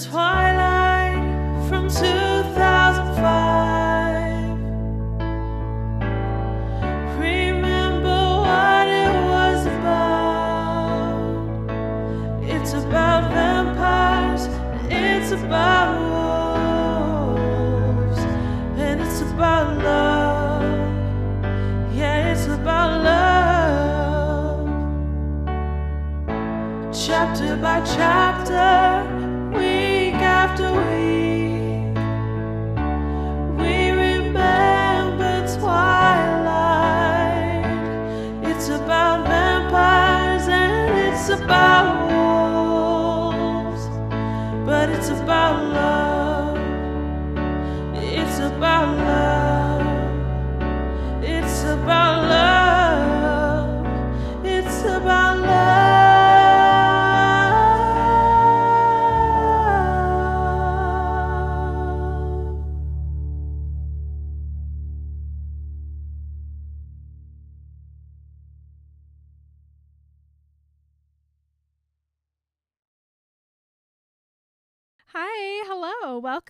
Twilight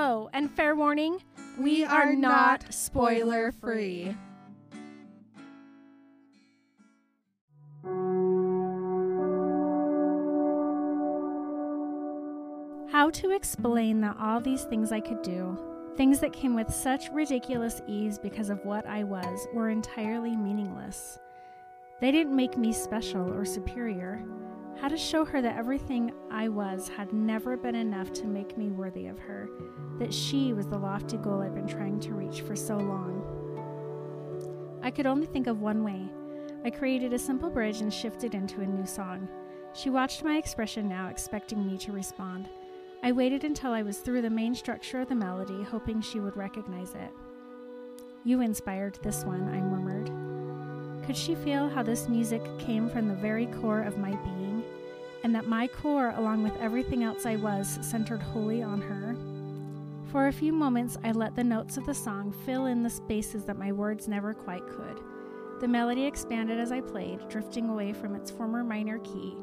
Oh, and fair warning, we, are, not spoiler free. How to explain that all these things I could do, things that came with such ridiculous ease because of what I was, were entirely meaningless. They didn't make me special or superior. How to show her that everything I was had never been enough to make me worthy of her, that she was the lofty goal I'd been trying to reach for so long. I could only think of one way. I created a simple bridge and shifted into a new song. She watched my expression now, expecting me to respond. I waited until I was through the main structure of the melody, hoping she would recognize it. You inspired this one, I murmured. Could she feel how this music came from the very core of my being, and that my core, along with everything else I was, centered wholly on her? For a few moments, I let the notes of the song fill in the spaces that my words never quite could. The melody expanded as I played, drifting away from its former minor key,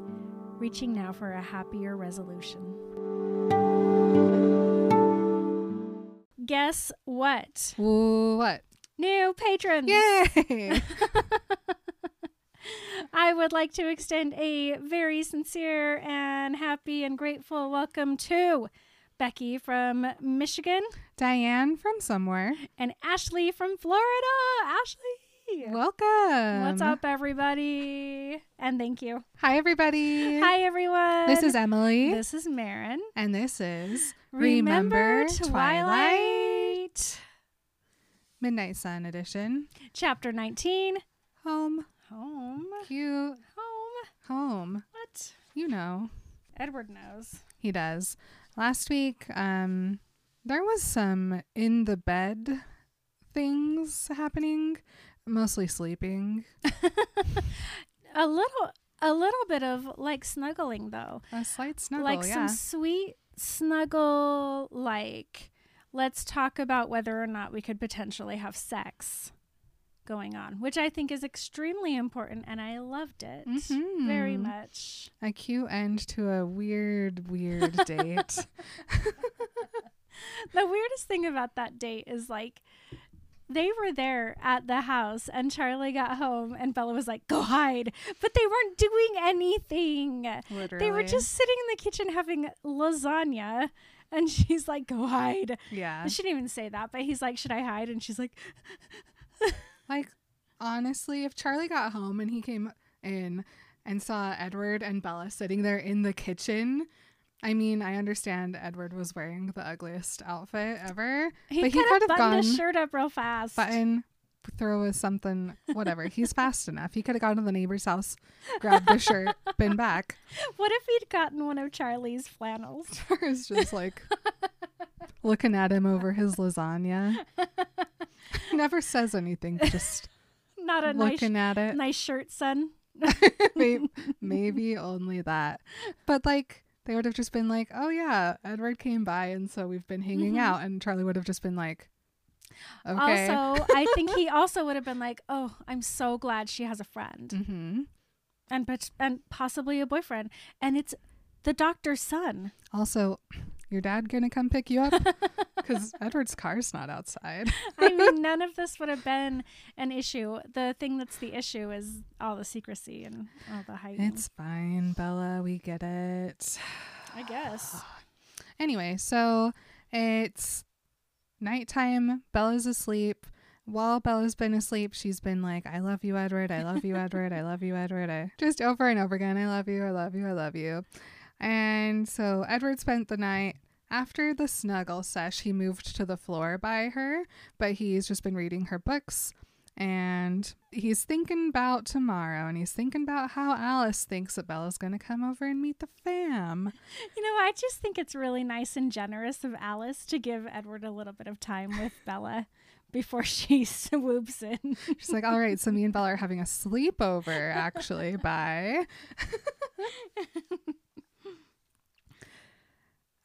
reaching now for a happier resolution. Guess what? What? New patrons! Yay! I would like to extend a very sincere and happy and grateful welcome to Becky from Michigan Diane from somewhere. and Ashley from Florida. Ashley! Welcome. What's up, everybody? And thank you. Hi, everybody. Hi, everyone. This is Emily. This is Marin. and this is Remember Twilight. Midnight Sun edition. Chapter 19. Home. Home. Cute. Home. Home. What? You know. Edward knows. He does. Last week, um, there was some in the bed things happening, mostly sleeping. A little a little bit of like snuggling though. A slight snuggle, like yeah. some sweet snuggle like let's talk about whether or not we could potentially have sex going on, which I think is extremely important and I loved it very Mhm. much. A cute end to a weird, weird date. The weirdest thing about that date is like they were there at the house and Charlie got home and Bella was like, go hide. But they weren't doing anything. Literally. They were just sitting in the kitchen having lasagna. And she's like, go hide. yeah. She didn't even say that, but he's like, should I hide? And she's like, Like, honestly, if Charlie got home and he came in and saw Edward and Bella sitting there in the kitchen, I mean, I understand Edward was wearing the ugliest outfit ever, he but he could have gone his shirt up real fast. button, throw a something, whatever. He's fast enough. He could have gone to the neighbor's house, grabbed a shirt, been back. What if he'd gotten one of Charlie's flannels? it's just like looking at him over his lasagna. Never says anything, just Not a nice, looking at it. nice shirt, son. maybe, maybe only that. But like they would have just been like, "Oh yeah, Edward came by, and so we've been hanging Mhm. out." And Charlie would have just been like, "Okay." Also, I think he also would have been like, "Oh, I'm so glad she has a friend hmm and and possibly a boyfriend, and it's the doctor's son." Also, your dad gonna come pick you up because Edward's car's not outside. I mean, none of this would have been an issue. The thing that's the issue is all the secrecy and all the hiding. It's fine, Bella. We get it. I guess. Anyway, so it's nighttime. Bella's asleep. While Bella's been asleep, she's been like, I love you, Edward. I love you, Edward. I love you, Edward. I just over and over again. I love you. I love you. I love you. And so Edward spent the night after the snuggle sesh. He moved to the floor by her, but he's just been reading her books. And he's thinking about tomorrow and he's thinking about how Alice thinks that Bella's going to come over and meet the fam. You know, I just think it's really nice and generous of Alice to give Edward a little bit of time with Bella before she swoops in. She's like, all right, so me and Bella are having a sleepover, actually. Bye.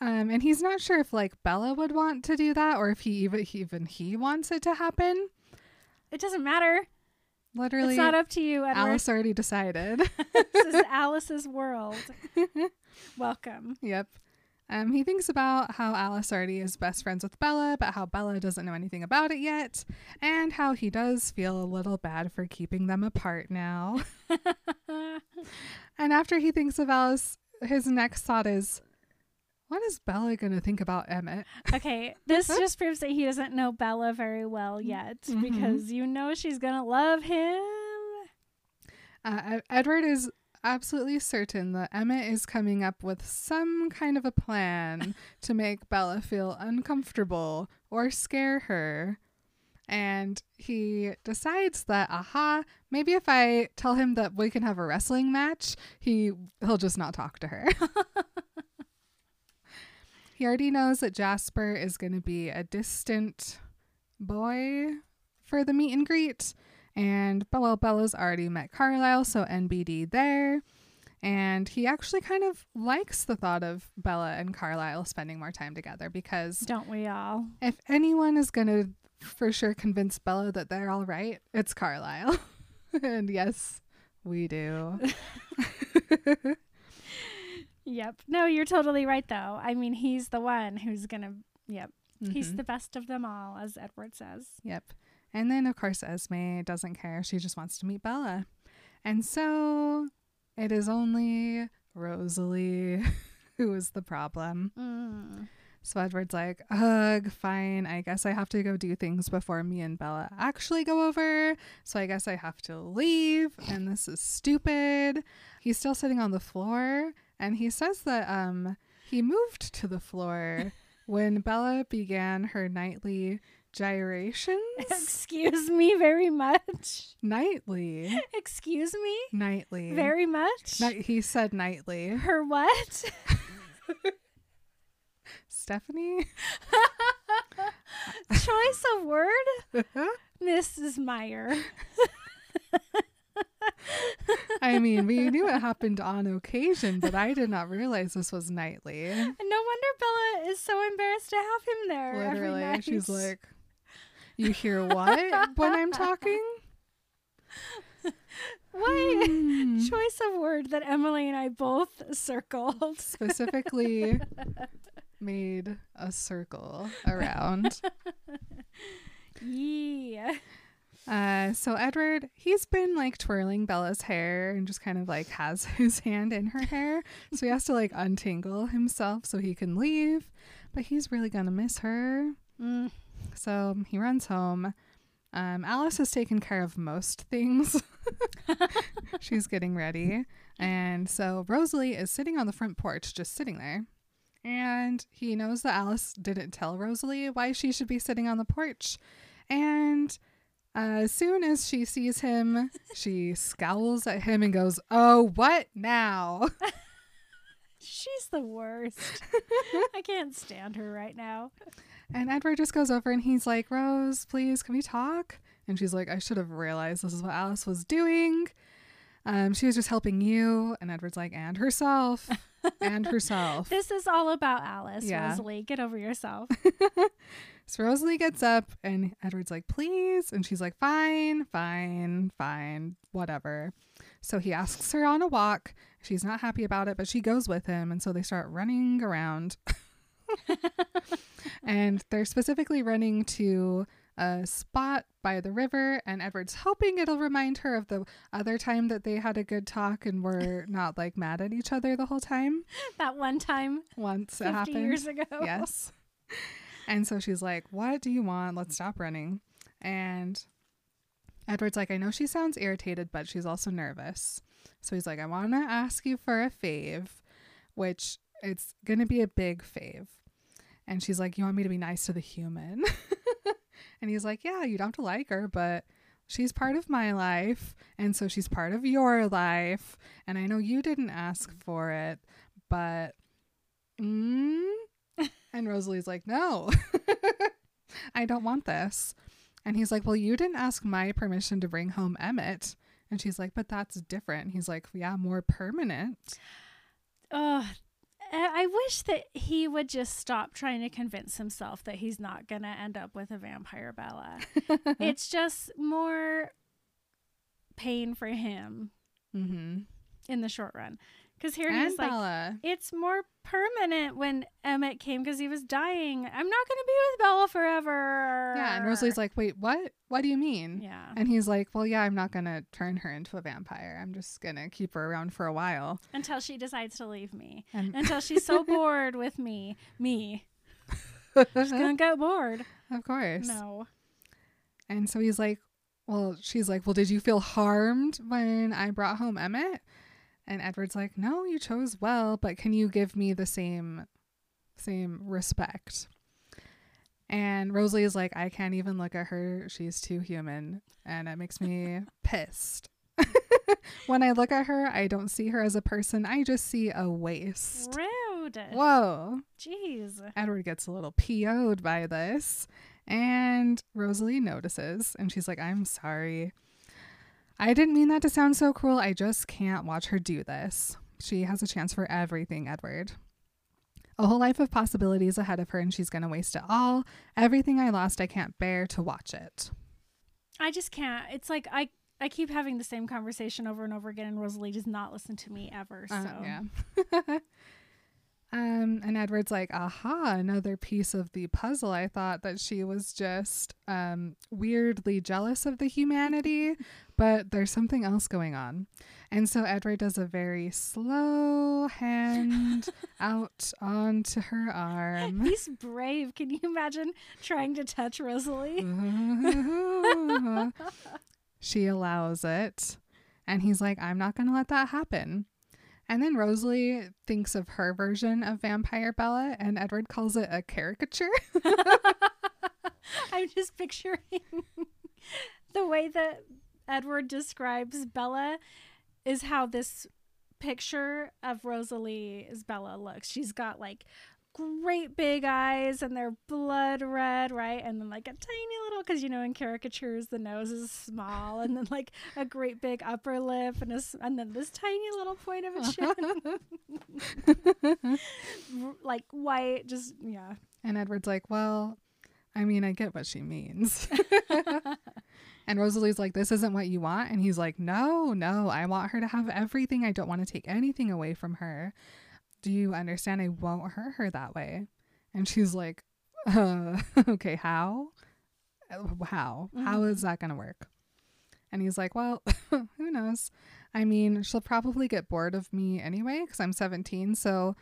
Um, and he's not sure if like Bella would want to do that or if he even even he wants it to happen. It doesn't matter. Literally, it's not up to you, Edward. Alice already decided. this is Alice's world. Welcome. yep. Um, he thinks about how Alice already is best friends with Bella, but how Bella doesn't know anything about it yet, and how he does feel a little bad for keeping them apart now. And after he thinks of Alice, his next thought is, what is Bella going to think about Emmett? Okay, this just proves that he doesn't know Bella very well yet Mhm. because you know she's gonna love him. Uh, Edward is absolutely certain that Emmett is coming up with some kind of a plan to make Bella feel uncomfortable or scare her. And he decides that, aha, maybe if I tell him that we can have a wrestling match, he he'll just not talk to her. he already knows that Jasper is going to be a distant boy for the meet and greet. And well, Bella's already met Carlisle, so NBD there. And he actually kind of likes the thought of Bella and Carlisle spending more time together because Don't we all? if anyone is going to for sure convince Bella that they're all right, it's Carlisle. and yes, we do. Yep. No, you're totally right though. I mean, he's the one who's gonna. Yep. He's Mhm. the best of them all, as Edward says. Yep. And then, of course, Esme doesn't care. She just wants to meet Bella. And so it is only Rosalie who is the problem. Mm. So Edward's like, ugh, fine. I guess I have to go do things before me and Bella actually go over. So I guess I have to leave. And this is stupid. He's still sitting on the floor. And he says that um he moved to the floor when Bella began her nightly gyrations. Excuse me very much. nightly. Excuse me Nightly. very much. Ni- he said nightly. Her what? Stephenie? Choice of word, Mrs. Meyer. I mean, we knew it happened on occasion, but I did not realize this was nightly. And no wonder Bella is so embarrassed to have him there. every Literally, night. she's like, "You hear what when I'm talking?" what Hmm. choice of word that Emily and I both circled. Specifically, made a circle around. Yeah. Uh, so Edward, he's been like twirling Bella's hair and just kind of like has his hand in her hair. So he has to like untangle himself so he can leave. But he's really gonna miss her. Mm. So he runs home. Um, Alice has taken care of most things. She's getting ready. And so Rosalie is sitting on the front porch, just sitting there. And he knows that Alice didn't tell Rosalie why she should be sitting on the porch. And as soon as she sees him, she scowls at him and goes, Oh, what now? She's the worst. I can't stand her right now. And Edward just goes over and he's like, Rose, please, can we talk? And she's like, I should have realized this is what Alice was doing. Um, she was just helping you. And Edward's like, and herself. and herself. This is all about Alice, Yeah. Rosalie. Get over yourself. So Rosalie gets up and Edward's like, please. And she's like, fine, fine, fine, whatever. So he asks her on a walk. She's not happy about it, but she goes with him. And so they start running around. and they're specifically running to a spot by the river. And Edward's hoping it'll remind her of the other time that they had a good talk and were not like mad at each other the whole time. that one time Once it 50 happened. years ago. Yes. And so she's like, What do you want? Let's stop running. And Edward's like, I know she sounds irritated, but she's also nervous. So he's like, I want to ask you for a fave, which it's going to be a big fave. And she's like, You want me to be nice to the human? and he's like, Yeah, you don't have to like her, but she's part of my life. And so she's part of your life. And I know you didn't ask for it, but. Mm? And Rosalie's like, No, I don't want this. And he's like, Well, you didn't ask my permission to bring home Emmett. And she's like, But that's different. He's like, Yeah, more permanent. Ugh. I I wish that he would just stop trying to convince himself that he's not going to end up with a vampire Bella. it's just more pain for him Mm-hmm. in the short run. Because here And he's like, it's more permanent when Emmett came because he was dying. I'm not going to be with Bella forever. Yeah. And Rosalie's like, Wait, what? What do you mean? yeah. And he's like, Well, yeah, I'm not going to turn her into a vampire. I'm just going to keep her around for a while. Until she decides to leave me. And Until she's so bored with me. Me. She's going to get bored. of course. No. And so he's like, Well, she's like, Well, did you feel harmed when I brought home Emmett? And Edward's like, No, you chose well, but can you give me the same same respect? And Rosalie is like, I can't even look at her. She's too human. And it makes me pissed. when I look at her, I don't see her as a person. I just see a waste. Rude. Whoa. Jeez. Edward gets a little PO'd by this, and Rosalie notices, and she's like, I'm sorry. I didn't mean that to sound so cruel. I just can't watch her do this. She has a chance for everything, Edward. A whole life of possibilities ahead of her, and she's going to waste it all. Everything I lost, I can't bear to watch it. I just can't. It's like I I keep having the same conversation over and over again, and Rosalie does not listen to me ever. So Uh, yeah. um, and Edward's like, aha, another piece of the puzzle. I thought that she was just um, weirdly jealous of the humanity, but there's something else going on. And so Edward does a very slow hand out onto her arm. he's brave. Can you imagine trying to touch Rosalie? she allows it. And he's like, I'm not going to let that happen. And then Rosalie thinks of her version of Vampire Bella, and Edward calls it a caricature. I'm just picturing the way that Edward describes Bella is how this picture of Rosalie Rosalie's Bella looks. She's got like great big eyes and they're blood red, right? And then like a tiny little, because you know in caricatures the nose is small, and then like a great big upper lip and a, and then this tiny little point of a chin, like white, just yeah. and Edward's like, Well, I mean, I get what she means. and Rosalie's like, This isn't what you want. And he's like, No, no, I want her to have everything. I don't want to take anything away from her. Do you understand? I won't hurt her that way. And she's like, uh, Okay, how? Uh, How? How is that going to work? And he's like, Well, who knows? I mean, she'll probably get bored of me anyway because I'm 17. So,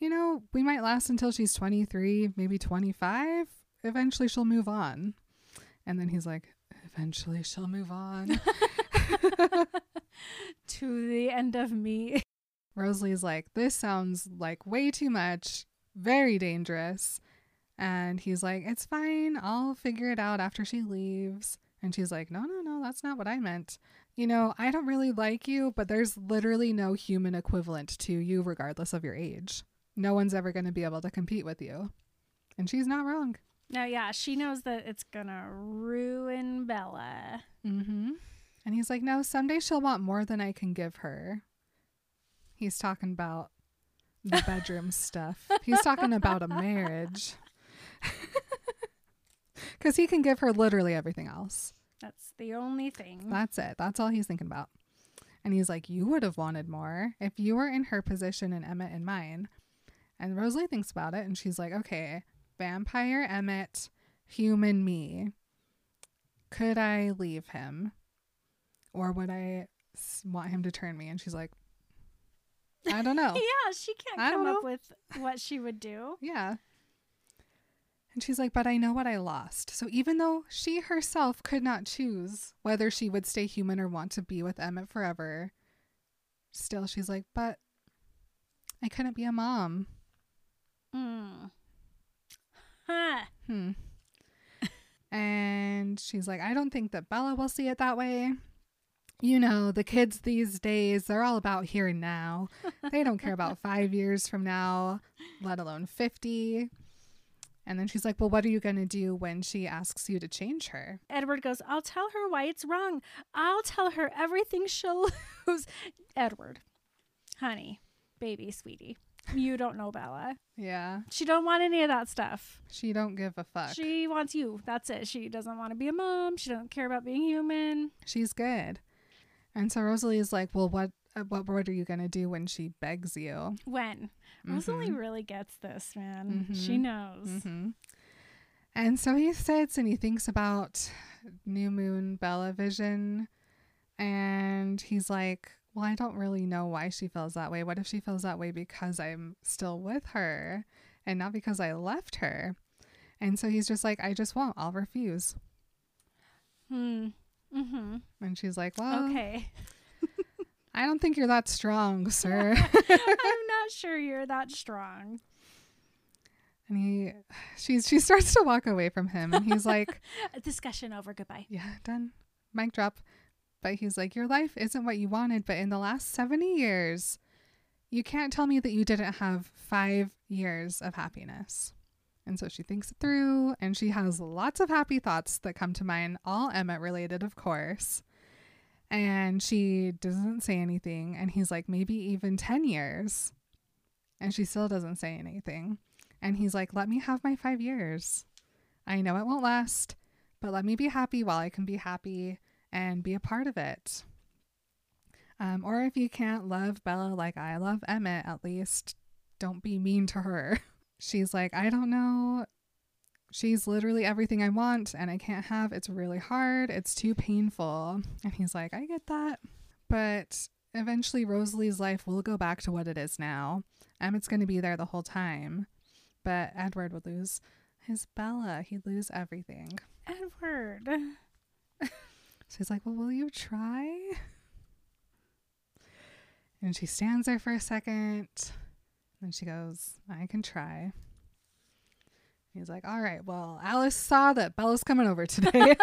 you know, we might last until she's 23, maybe 25. Eventually she'll move on. And then he's like, Eventually she'll move on. to the end of me. Rosalie's like, This sounds like way too much, very dangerous. And he's like, It's fine. I'll figure it out after she leaves. And she's like, No, no, no, that's not what I meant. You know, I don't really like you, but there's literally no human equivalent to you, regardless of your age. No one's ever going to be able to compete with you. And she's not wrong. No, yeah, she knows that it's gonna ruin Bella. Mm-hmm. And he's like, no, someday she'll want more than I can give her. He's talking about the bedroom stuff. He's talking about a marriage. Because he can give her literally everything else. That's the only thing. That's it. That's all he's thinking about. And he's like, You would have wanted more if you were in her position and Emmett in mine. And Rosalie thinks about it and she's like, Okay, vampire Emmett, human me. Could I leave him? Or would I want him to turn me? And she's like, I don't know. yeah, she can't I come up with what she would do. Yeah. And she's like, but I know what I lost. So even though she herself could not choose whether she would stay human or want to be with Emmett forever, still she's like, but I couldn't be a mom. Mm. Huh. Hmm. and she's like, I don't think that Bella will see it that way. You know, the kids these days, they're all about here and now. They don't care about five years from now, let alone 50. And then she's like, Well, what are you going to do when she asks you to change her? Edward goes, I'll tell her why it's wrong. I'll tell her everything she'll lose. Edward, honey, baby, sweetie, you don't know Bella. Yeah. She don't want any of that stuff. She don't give a fuck. She wants you. That's it. She doesn't want to be a mom. She doesn't care about being human. She's good. And so Rosalie is like, Well, what, uh, what, what are you going to do when she begs you? When? Rosalie Mhm. really gets this, man. Mhm. She knows. hmm And so he sits and he thinks about New Moon Bella Vision. And he's like, Well, I don't really know why she feels that way. What if she feels that way because I'm still with her and not because I left her? And so he's just like, I just won't. I'll refuse. Hmm. Mm-hmm. And she's like, Well, Okay. I don't think you're that strong, sir. I'm not sure you're that strong. and he, she's, she starts to walk away from him. And he's like, discussion over. Goodbye. Yeah, done. Mic drop. But he's like, Your life isn't what you wanted, but in the last 70 years, you can't tell me that you didn't have five years of happiness. And so she thinks it through and she has lots of happy thoughts that come to mind, all Emmett related, of course. And she doesn't say anything. And he's like, Maybe even 10 years. And she still doesn't say anything. And he's like, Let me have my five years. I know it won't last, but let me be happy while I can be happy and be a part of it. Um, or if you can't love Bella like I love Emmett, at least don't be mean to her. She's like, I don't know. She's literally everything I want and I can't have. It's really hard. It's too painful. And he's like, I get that. But eventually, Rosalie's life will go back to what it is now. Emmett's going to be there the whole time. But Edward would lose his Bella. He'd lose everything. Edward. So he's like, Well, will you try? And she stands there for a second. And she goes, I can try. He's like, All right, well, Alice saw that Bella's coming over today.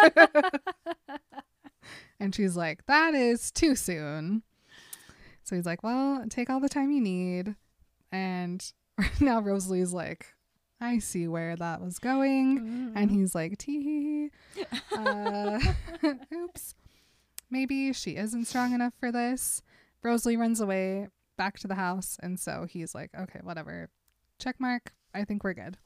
and she's like, That is too soon. So he's like, Well, take all the time you need. And now Rosalie's like, I see where that was going. And he's like, tee. Uh, oops. Maybe she isn't strong enough for this. Rosalie runs away back to the house. And so he's like, okay, whatever. Check mark. I think we're good.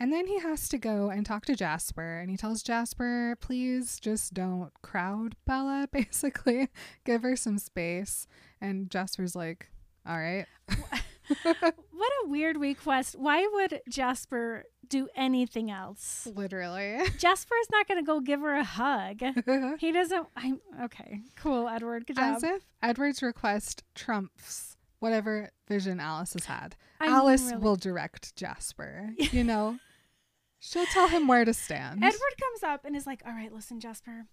And then he has to go and talk to Jasper. And he tells Jasper, please just don't crowd Bella, basically. Give her some space. And Jasper's like, all right. what a weird request. Why would Jasper do anything else? Literally. Jasper's not going to go give her a hug. He doesn't. I'm okay. Cool, Edward. Good job. As if Edward's request trumps whatever vision Alice has had. I mean, Alice really. will direct Jasper. You know, she'll tell him where to stand. Edward comes up and is like, "All right, listen, Jasper.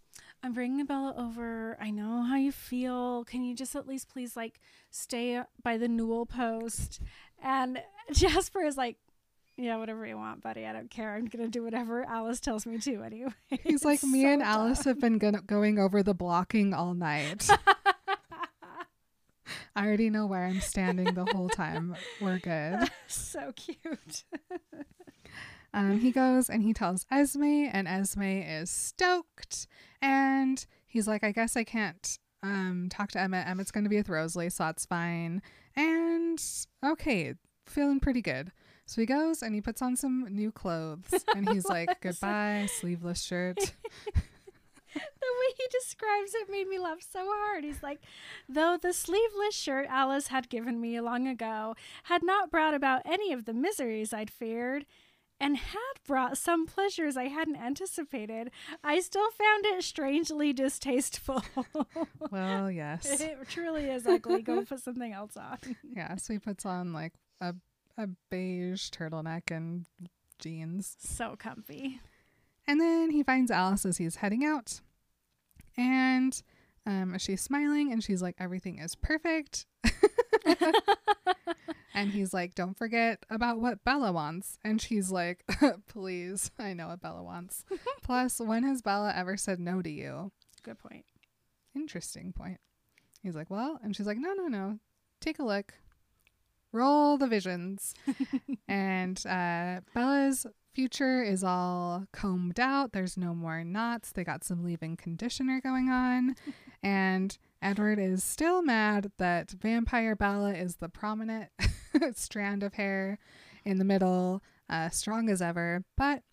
I'm bringing Bella over. I know how you feel. Can you just at least please like stay by the newel post?" And Jasper is like, "Yeah, whatever you want, buddy. I don't care. I'm gonna do whatever Alice tells me to anyway." He's like, me so and Alice have been go- going over the blocking all night. I already know where I'm standing the whole time. We're good. so cute. Um, he goes and he tells Esme, and Esme is stoked. And he's like, I guess I can't um, talk to Emmett. Emmett's going to be with Rosalie, so that's fine. And okay, feeling pretty good. So he goes and he puts on some new clothes and he's like, goodbye, sleeveless shirt. the way he describes it made me laugh so hard. He's like, though the sleeveless shirt Alice had given me long ago had not brought about any of the miseries I'd feared, and had brought some pleasures I hadn't anticipated, I still found it strangely distasteful. well, yes. it truly is ugly. Go put something else on. Yeah, so he puts on like a a beige turtleneck and jeans. So comfy. And then he finds Alice as he's heading out. And um, she's smiling and she's like, everything is perfect. and he's like, don't forget about what Bella wants. And she's like, please, I know what Bella wants. Plus, when has Bella ever said no to you? Good point. Interesting point. He's like, well, and she's like, no, no, no. Take a look. Roll the visions. and uh, Bella's future is all combed out. There's no more knots. They got some leave-in conditioner going on. and Edward is still mad that Vampire Bella is the prominent strand of hair in the middle, uh, strong as ever. But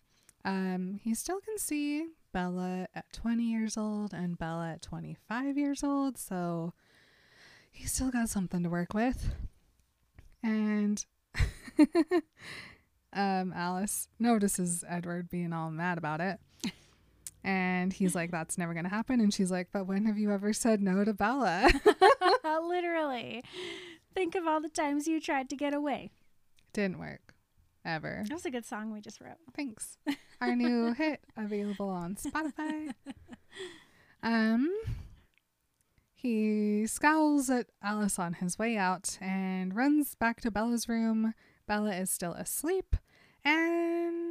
um, he still can see Bella at 20 years old and Bella at 25 years old. So he's still got something to work with. And um, Alice notices Edward being all mad about it. And he's like, that's never going to happen. And she's like, but when have you ever said no to Bella? Literally. Think of all the times you tried to get away. Didn't work. Ever. That was a good song we just wrote. Thanks. Our new hit available on Spotify. Um, he scowls at Alice on his way out and runs back to Bella's room. Bella is still asleep. And,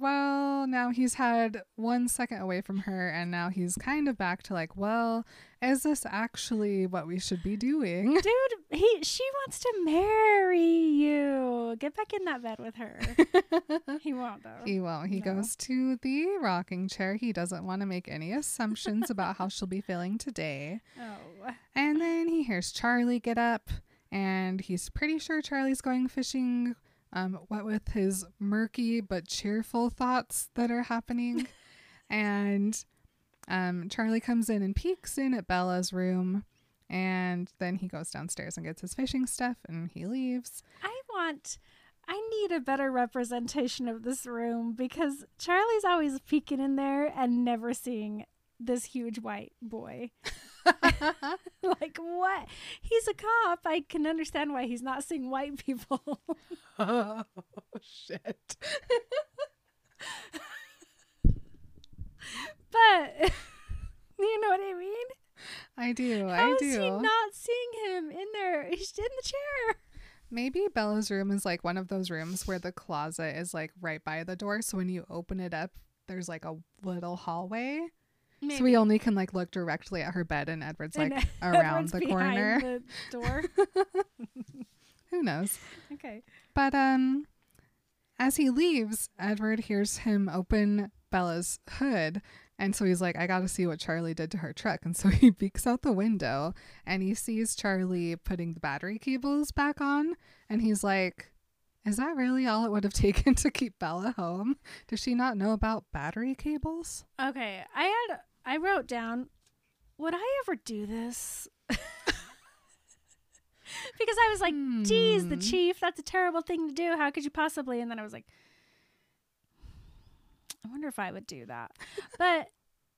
well, now he's had one second away from her, and now he's kind of back to like, well, is this actually what we should be doing? Dude, he she wants to marry you. Get back in that bed with her. he won't though. He won't. He No. goes to the rocking chair. He doesn't want to make any assumptions about how she'll be feeling today. Oh. And then he hears Charlie get up, and he's pretty sure Charlie's going fishing. Um, what with his murky but cheerful thoughts that are happening. and um, Charlie comes in and peeks in at Bella's room, and then he goes downstairs and gets his fishing stuff, and he leaves. I want I need a better representation of this room because Charlie's always peeking in there and never seeing this huge white boy. like what? He's a cop. I can understand why he's not seeing white people. oh shit! but you know what I mean? I do. How I is do. he not seeing him in there? He's in the chair. Maybe Bella's room is like one of those rooms where the closet is like right by the door. So when you open it up, there's like a little hallway. So we only can like look directly at her bed, and Edward's like And around Edward's the corner. the door. Who knows? okay. But um, as he leaves, Edward hears him open Bella's hood. And so he's like, I got to see what Charlie did to her truck. And so he peeks out the window and he sees Charlie putting the battery cables back on. And he's like, Is that really all it would have taken to keep Bella home? Does she not know about battery cables? Okay, I had I wrote down, would I ever do this? because I was like, geez, the Hmm. chief, that's a terrible thing to do. How could you possibly? And then I was like, I wonder if I would do that. but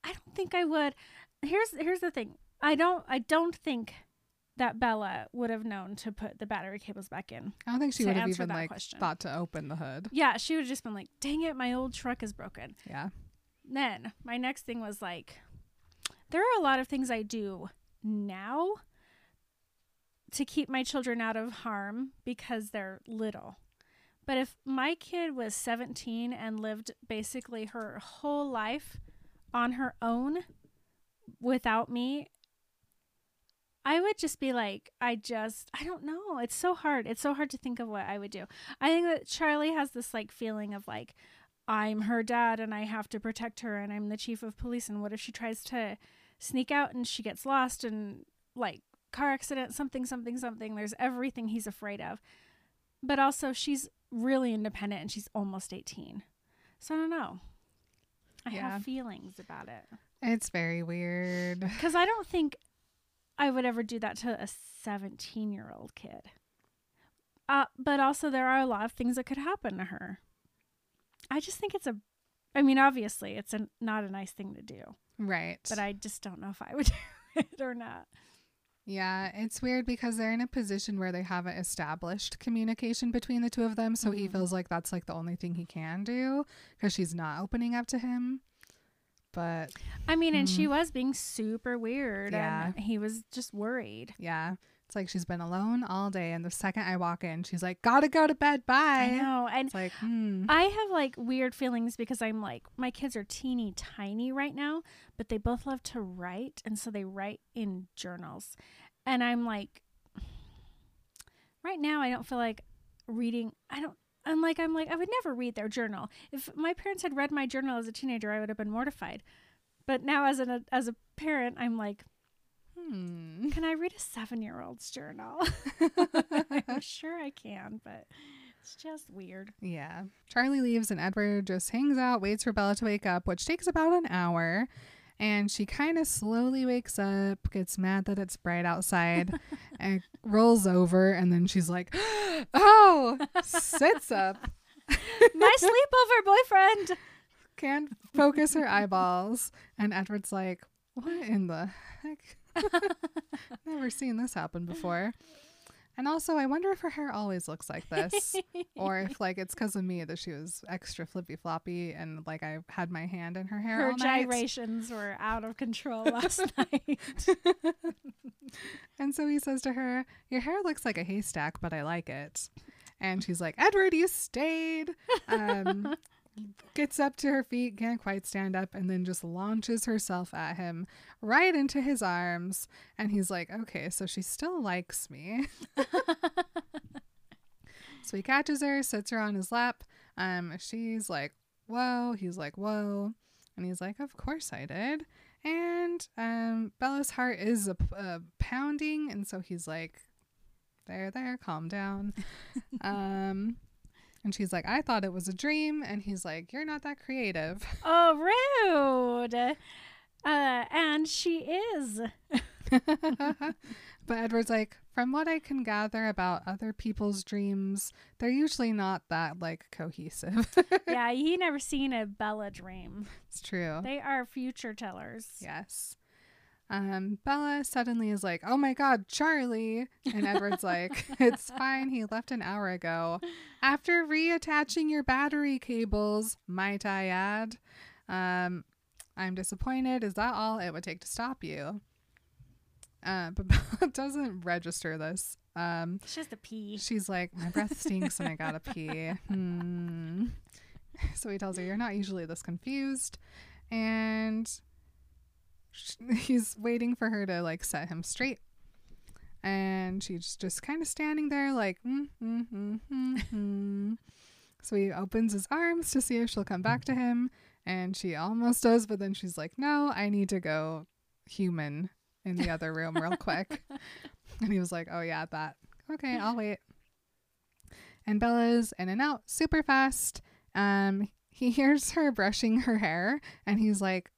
I don't think I would. Here's here's the thing. I don't I don't think that Bella would have known to put the battery cables back in. I don't think she would have even like question. thought to open the hood. Yeah, she would have just been like, dang it, my old truck is broken. Yeah. Then my next thing was like there are a lot of things I do now to keep my children out of harm because they're little. But if my kid was 17 and lived basically her whole life on her own without me, I would just be like, I just, I don't know. It's so hard. It's so hard to think of what I would do. I think that Charlie has this like feeling of like, I'm her dad and I have to protect her and I'm the chief of police. And what if she tries to sneak out and she gets lost and like car accident, something, something, something? There's everything he's afraid of. But also, she's really independent and she's almost 18. So I don't know. I Yeah. have feelings about it. It's very weird. Because I don't think I would ever do that to a 17 year old kid. Uh, but also, there are a lot of things that could happen to her. I just think it's a, I mean, obviously, it's a, not a nice thing to do, Right. but I just don't know if I would do it or not. Yeah, it's weird because they're in a position where they haven't established communication between the two of them. So he Mhm. feels like that's like the only thing he can do because she's not opening up to him. But I mean, and she was being super weird, Yeah. and he was just worried. yeah, it's like she's been alone all day. And the second I walk in, she's like, gotta go to bed. Bye. I know, and It's like, hmm. I have like weird feelings because I'm like my kids are teeny tiny right now, but they both love to write and so they write in journals. And I'm like right now I don't feel like reading I don't I'm like I'm like I would never read their journal. If my parents had read my journal as a teenager, I would have been mortified. But now as an as a parent, I'm like, Hmm. can I read a 7-year-old's journal? I'm sure I can, but it's just weird. Yeah. Charlie leaves and Edward just hangs out, waits for Bella to wake up, which takes about an hour. And she kind of slowly wakes up, gets mad that it's bright outside, and rolls over. And then she's like, Oh, sits up, my sleepover boyfriend. can't focus her eyeballs. And Edward's like, What in the heck? Never seen this happen before. And also, I wonder if her hair always looks like this. or if like it's because of me that she was extra flippy floppy and like I had my hand in her hair. Her all night. gyrations were out of control last night. And so he says to her, Your hair looks like a haystack, but I like it. And she's like, Edward, you stayed. Um, gets up to her feet, can't quite stand up, and then just launches herself at him right into his arms. And he's like, Okay, so she still likes me. so he catches her, sits her on his lap. Um, she's like, Whoa. He's like, Whoa. And he's like, Of course I did. And um, Bella's heart is a, a pounding, and so he's like, "There, there, calm down." um, and she's like, "I thought it was a dream," and he's like, "You're not that creative." oh, rude. Uh, and she is. but Edward's like, "From what I can gather about other people's dreams, they're usually not that like cohesive." yeah, he never seen a Bella dream. it's true. They are future tellers. Yes. Um, Bella suddenly is like, "Oh my God, Charlie!" And Edward's like, "It's fine. He left an hour ago. After reattaching your battery cables, might I add? Um, I'm disappointed. Is that all it would take to stop you?" Uh, but Bella doesn't register this. Um, It's just a pee. she's like, "My breath stinks and I gotta pee." Hmm. So he tells her, "You're not usually this confused," and he's waiting for her to like set him straight. And she's just kind of standing there, like, mm, mm, mm, mm, mm. so he opens his arms to see if she'll come back to him, and she almost does, but then she's like, "No, I need to go human in the other room real quick." And he was like, "Oh yeah, that. Okay, I'll wait." And Bella's in and out super fast. Um, he hears her brushing her hair, and he's like,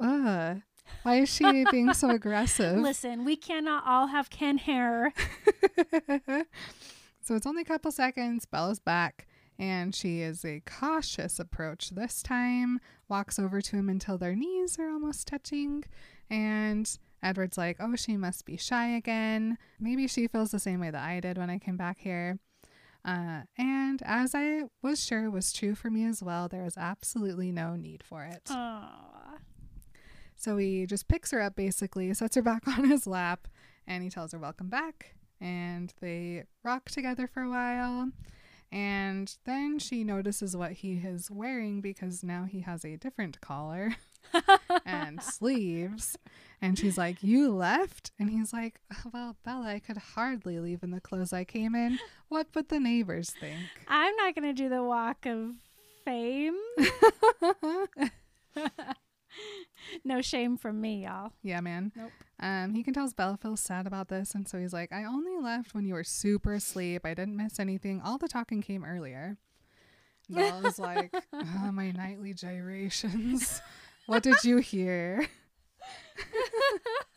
"Ugh, why is she being so aggressive?" Listen, we cannot all have Ken hair. so it's only a couple seconds. Bella's back, and she is a cautious approach this time. Walks over to him until their knees are almost touching, and Edward's like, "Oh, she must be shy again. Maybe she feels the same way that I did when I came back here." Uh, and as I was sure was true for me as well, there was absolutely no need for it. Aww. So he just picks her up basically, sets her back on his lap, and he tells her, Welcome back. And they rock together for a while. And then she notices what he is wearing because now he has a different collar. and sleeves. And she's like, You left? And he's like, Well, Bella, I could hardly leave in the clothes I came in. What would the neighbors think? I'm not going to do the walk of fame. no shame from me, y'all. Yeah, man. Nope. Um, he can tell Bella feels sad about this, and so he's like, I only left when you were super asleep. I didn't miss anything. All the talking came earlier. Bella's like, oh, my nightly gyrations. What did you hear?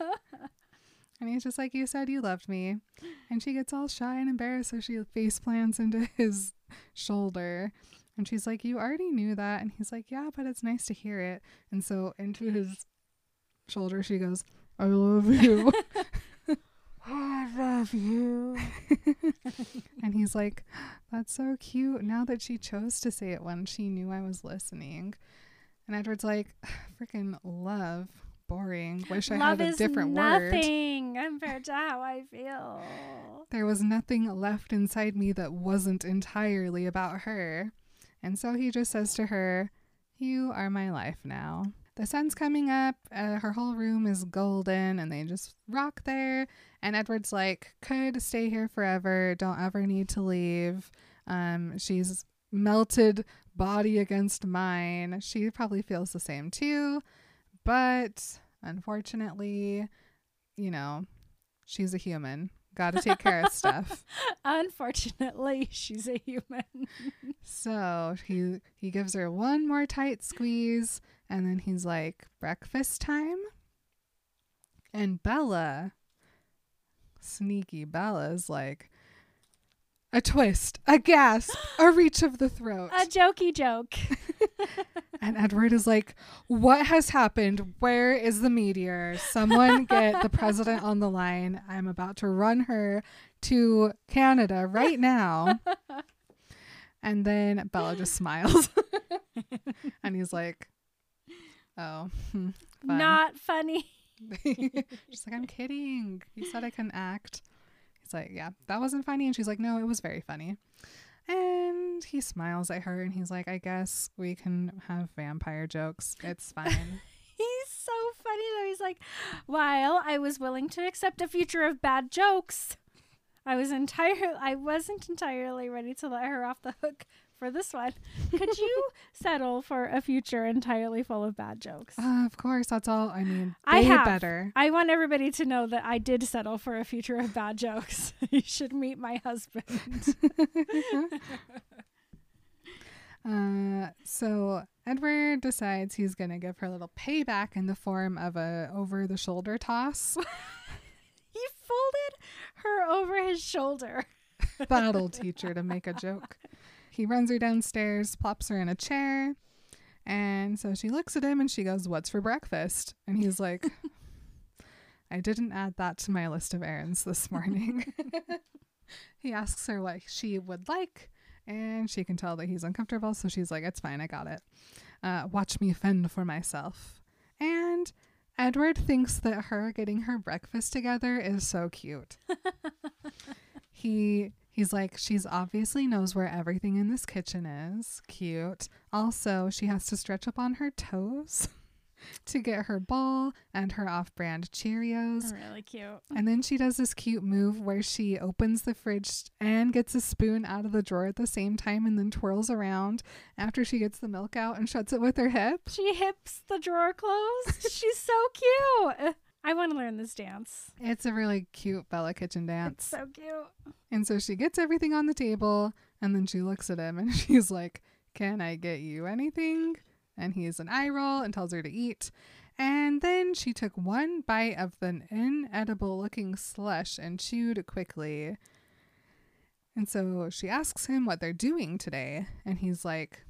and he's just like, You said you loved me. And she gets all shy and embarrassed, so she face plants into his shoulder. And she's like, You already knew that. And he's like, Yeah, but it's nice to hear it. And so into his mm-hmm. shoulder, she goes, I love you. I love you. and he's like, That's so cute. Now that she chose to say it when she knew I was listening. And Edward's like, Freaking love. Boring. Wish I Love had a different word. nothing compared to how I feel. There was nothing left inside me that wasn't entirely about her. And so he just says to her, You are my life now. The sun's coming up, uh, her whole room is golden, and they just rock there. And Edward's like, Could stay here forever, don't ever need to leave. Um, she's melted body against mine. She probably feels the same too. But unfortunately, you know, she's a human. Got to take care of stuff. Unfortunately, she's a human. So he he gives her one more tight squeeze, and then he's like, "Breakfast time." And Bella, sneaky Bella, is like, a twist, a gasp, a reach of the throat. A jokey joke. And Edward is like, What has happened? Where is the meteor? Someone get the president on the line. I'm about to run her to Canada right now. And then Bella just smiles. and he's like, Oh, hmm, fun. Not funny. she's like, I'm kidding. You said I couldn't act. He's like, Yeah, that wasn't funny. And she's like, No, it was very funny. And he smiles at her and he's like, I guess we can have vampire jokes. It's fine. He's so funny though. He's like, while I was willing to accept a future of bad jokes, I was entire I wasn't entirely ready to let her off the hook for this one. Could you settle for a future entirely full of bad jokes? Uh, of course, that's all. I mean, I have. better. I want everybody to know that I did settle for a future of bad jokes. you should meet my husband. Uh, so Edward decides he's gonna give her a little payback in the form of a over-the-shoulder toss. he folded her over his shoulder. That'll teach her to make a joke. He runs her downstairs, plops her in a chair, and so she looks at him and she goes, "What's for breakfast?" And he's like, "I didn't add that to my list of errands this morning." he asks her what she would like, and she can tell that he's uncomfortable, so she's like, "It's fine, I got it. Uh, watch me fend for myself." And Edward thinks that her getting her breakfast together is so cute. he he's like she's obviously knows where everything in this kitchen is cute also she has to stretch up on her toes to get her bowl and her off-brand cheerios Really cute. and then she does this cute move where she opens the fridge and gets a spoon out of the drawer at the same time and then twirls around after she gets the milk out and shuts it with her hip She hips the drawer closed. She's so cute. I want to learn this dance. it's a really cute bella kitchen dance So cute. And so she gets everything on the table and then she looks at him and she's like, Can I get you anything? And he's an eye roll and tells her to eat. And then she took one bite of the inedible looking slush and chewed quickly. And so she asks him what they're doing today. And he's like,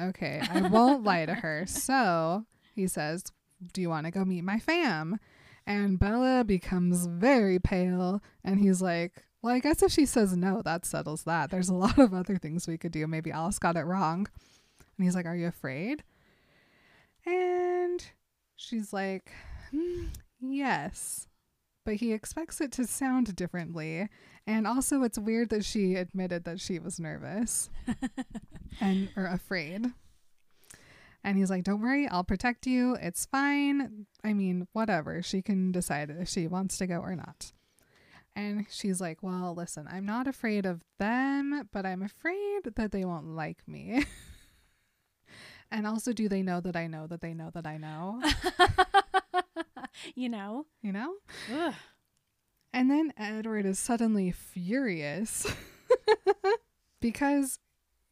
Okay, I won't lie to her. So he says, Do you want to go meet my fam? And Bella becomes very pale. And he's like, Well, I guess if she says no, that settles that. There's a lot of other things we could do. Maybe Alice got it wrong. And he's like, Are you afraid? And she's like, "Hmm, Yes. But he expects it to sound differently. And also, it's weird that she admitted that she was nervous and or afraid. And he's like, Don't worry, I'll protect you. It's fine. I mean, whatever. She can decide if she wants to go or not. And she's like, Well, listen, I'm not afraid of them, but I'm afraid that they won't like me. and also, do they know that I know that they know that I know? you know? You know? Ugh. And then Edward is suddenly furious because,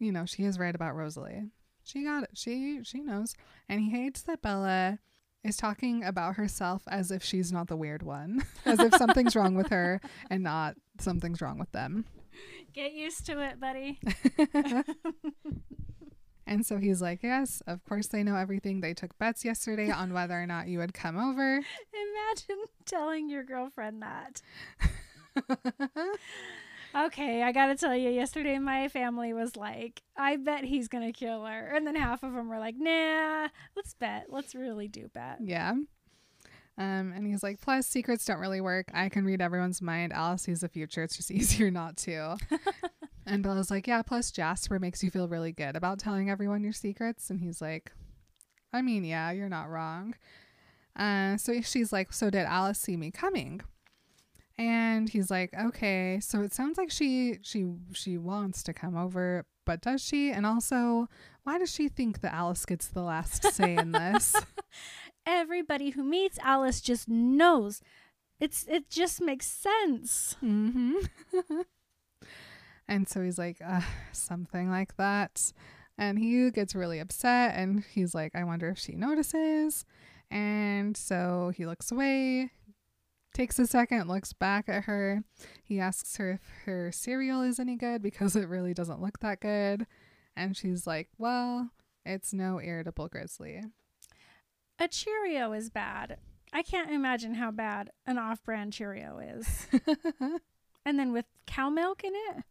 you know, she is right about Rosalie. She got it. She she knows. And he hates that Bella is talking about herself as if she's not the weird one, as if something's wrong with her and not something's wrong with them. Get used to it, buddy. And so he's like, Yes, of course they know everything. They took bets yesterday on whether or not you would come over. Imagine telling your girlfriend that. Okay, I gotta tell you, yesterday my family was like, I bet he's gonna kill her. And then half of them were like, nah, let's bet. Let's really do bet. yeah. Um, and he's like, plus secrets don't really work. I can read everyone's mind. Alice sees the future. It's just easier not to. and Bella's like, yeah, plus Jasper makes you feel really good about telling everyone your secrets. And he's like, I mean, yeah, you're not wrong. Uh, so she's like, so did Alice see me coming? And he's like, okay, so it sounds like she she she wants to come over, but does she? And also, why does she think that Alice gets the last say in this? Everybody who meets Alice just knows. It's it just makes sense. hmm and so he's like, uh, something like that. And he gets really upset and he's like, I wonder if she notices. And so he looks away, takes a second, looks back at her. He asks her if her cereal is any good because it really doesn't look that good. And she's like, Well, it's no irritable grizzly. A Cheerio is bad. I can't imagine how bad an off-brand Cheerio is. and then with cow milk in it,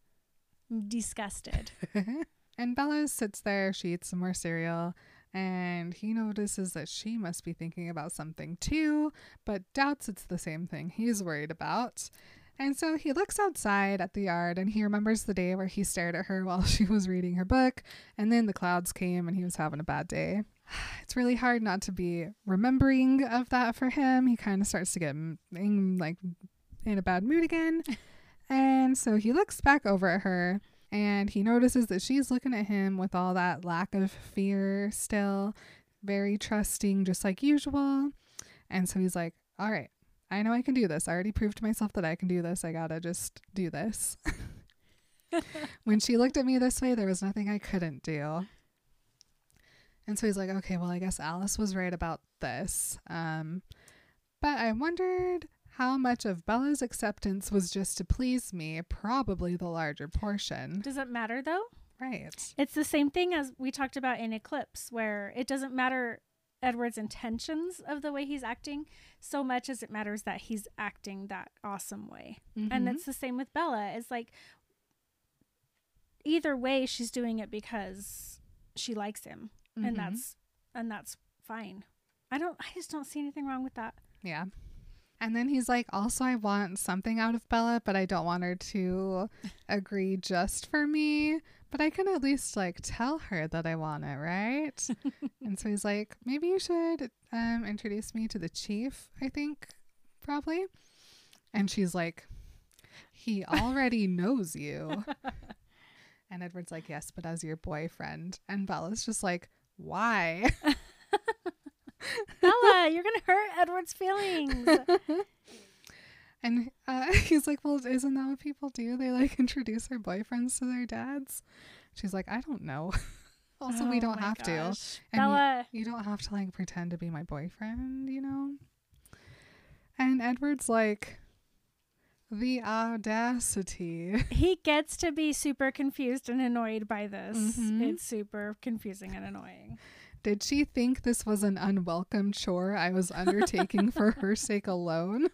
I'm disgusted. and Bella sits there, she eats some more cereal, and he notices that she must be thinking about something too, but doubts it's the same thing he's worried about. And so he looks outside at the yard and he remembers the day where he stared at her while she was reading her book, and then the clouds came and he was having a bad day. It's really hard not to be remembering of that for him. He kind of starts to get in, like in a bad mood again. And so he looks back over at her and he notices that she's looking at him with all that lack of fear still, very trusting, just like usual. And so he's like, All right, I know I can do this. I already proved to myself that I can do this. I gotta just do this. when she looked at me this way, there was nothing I couldn't do. And so he's like, okay, well, I guess Alice was right about this. Um, but I wondered how much of Bella's acceptance was just to please me, probably the larger portion. Does it matter though? Right. It's the same thing as we talked about in Eclipse, where it doesn't matter Edward's intentions of the way he's acting so much as it matters that he's acting that awesome way. And Mhm. it's the same with Bella. It's like either way she's doing it because she likes him Mhm. and that's and that's fine. I don't I just don't see anything wrong with that. Yeah. And then he's like, also, I want something out of Bella, but I don't want her to agree just for me. But I can at least like tell her that I want it, right? and so he's like, maybe you should um, introduce me to the chief, I think, probably. And she's like, he already knows you. and Edward's like, yes, but as your boyfriend. And Bella's just like, why? Bella, you're gonna hurt Edward's feelings. And uh, he's like, Well, isn't that what people do? They like introduce their boyfriends to their dads. She's like, I don't know. also, we Oh don't my have to. gosh. And you- Bella, You don't have to like pretend to be my boyfriend, you know? And Edward's like, The audacity. he gets to be super confused and annoyed by this. Mhm. It's super confusing and annoying. Did she think this was an unwelcome chore I was undertaking for her sake alone?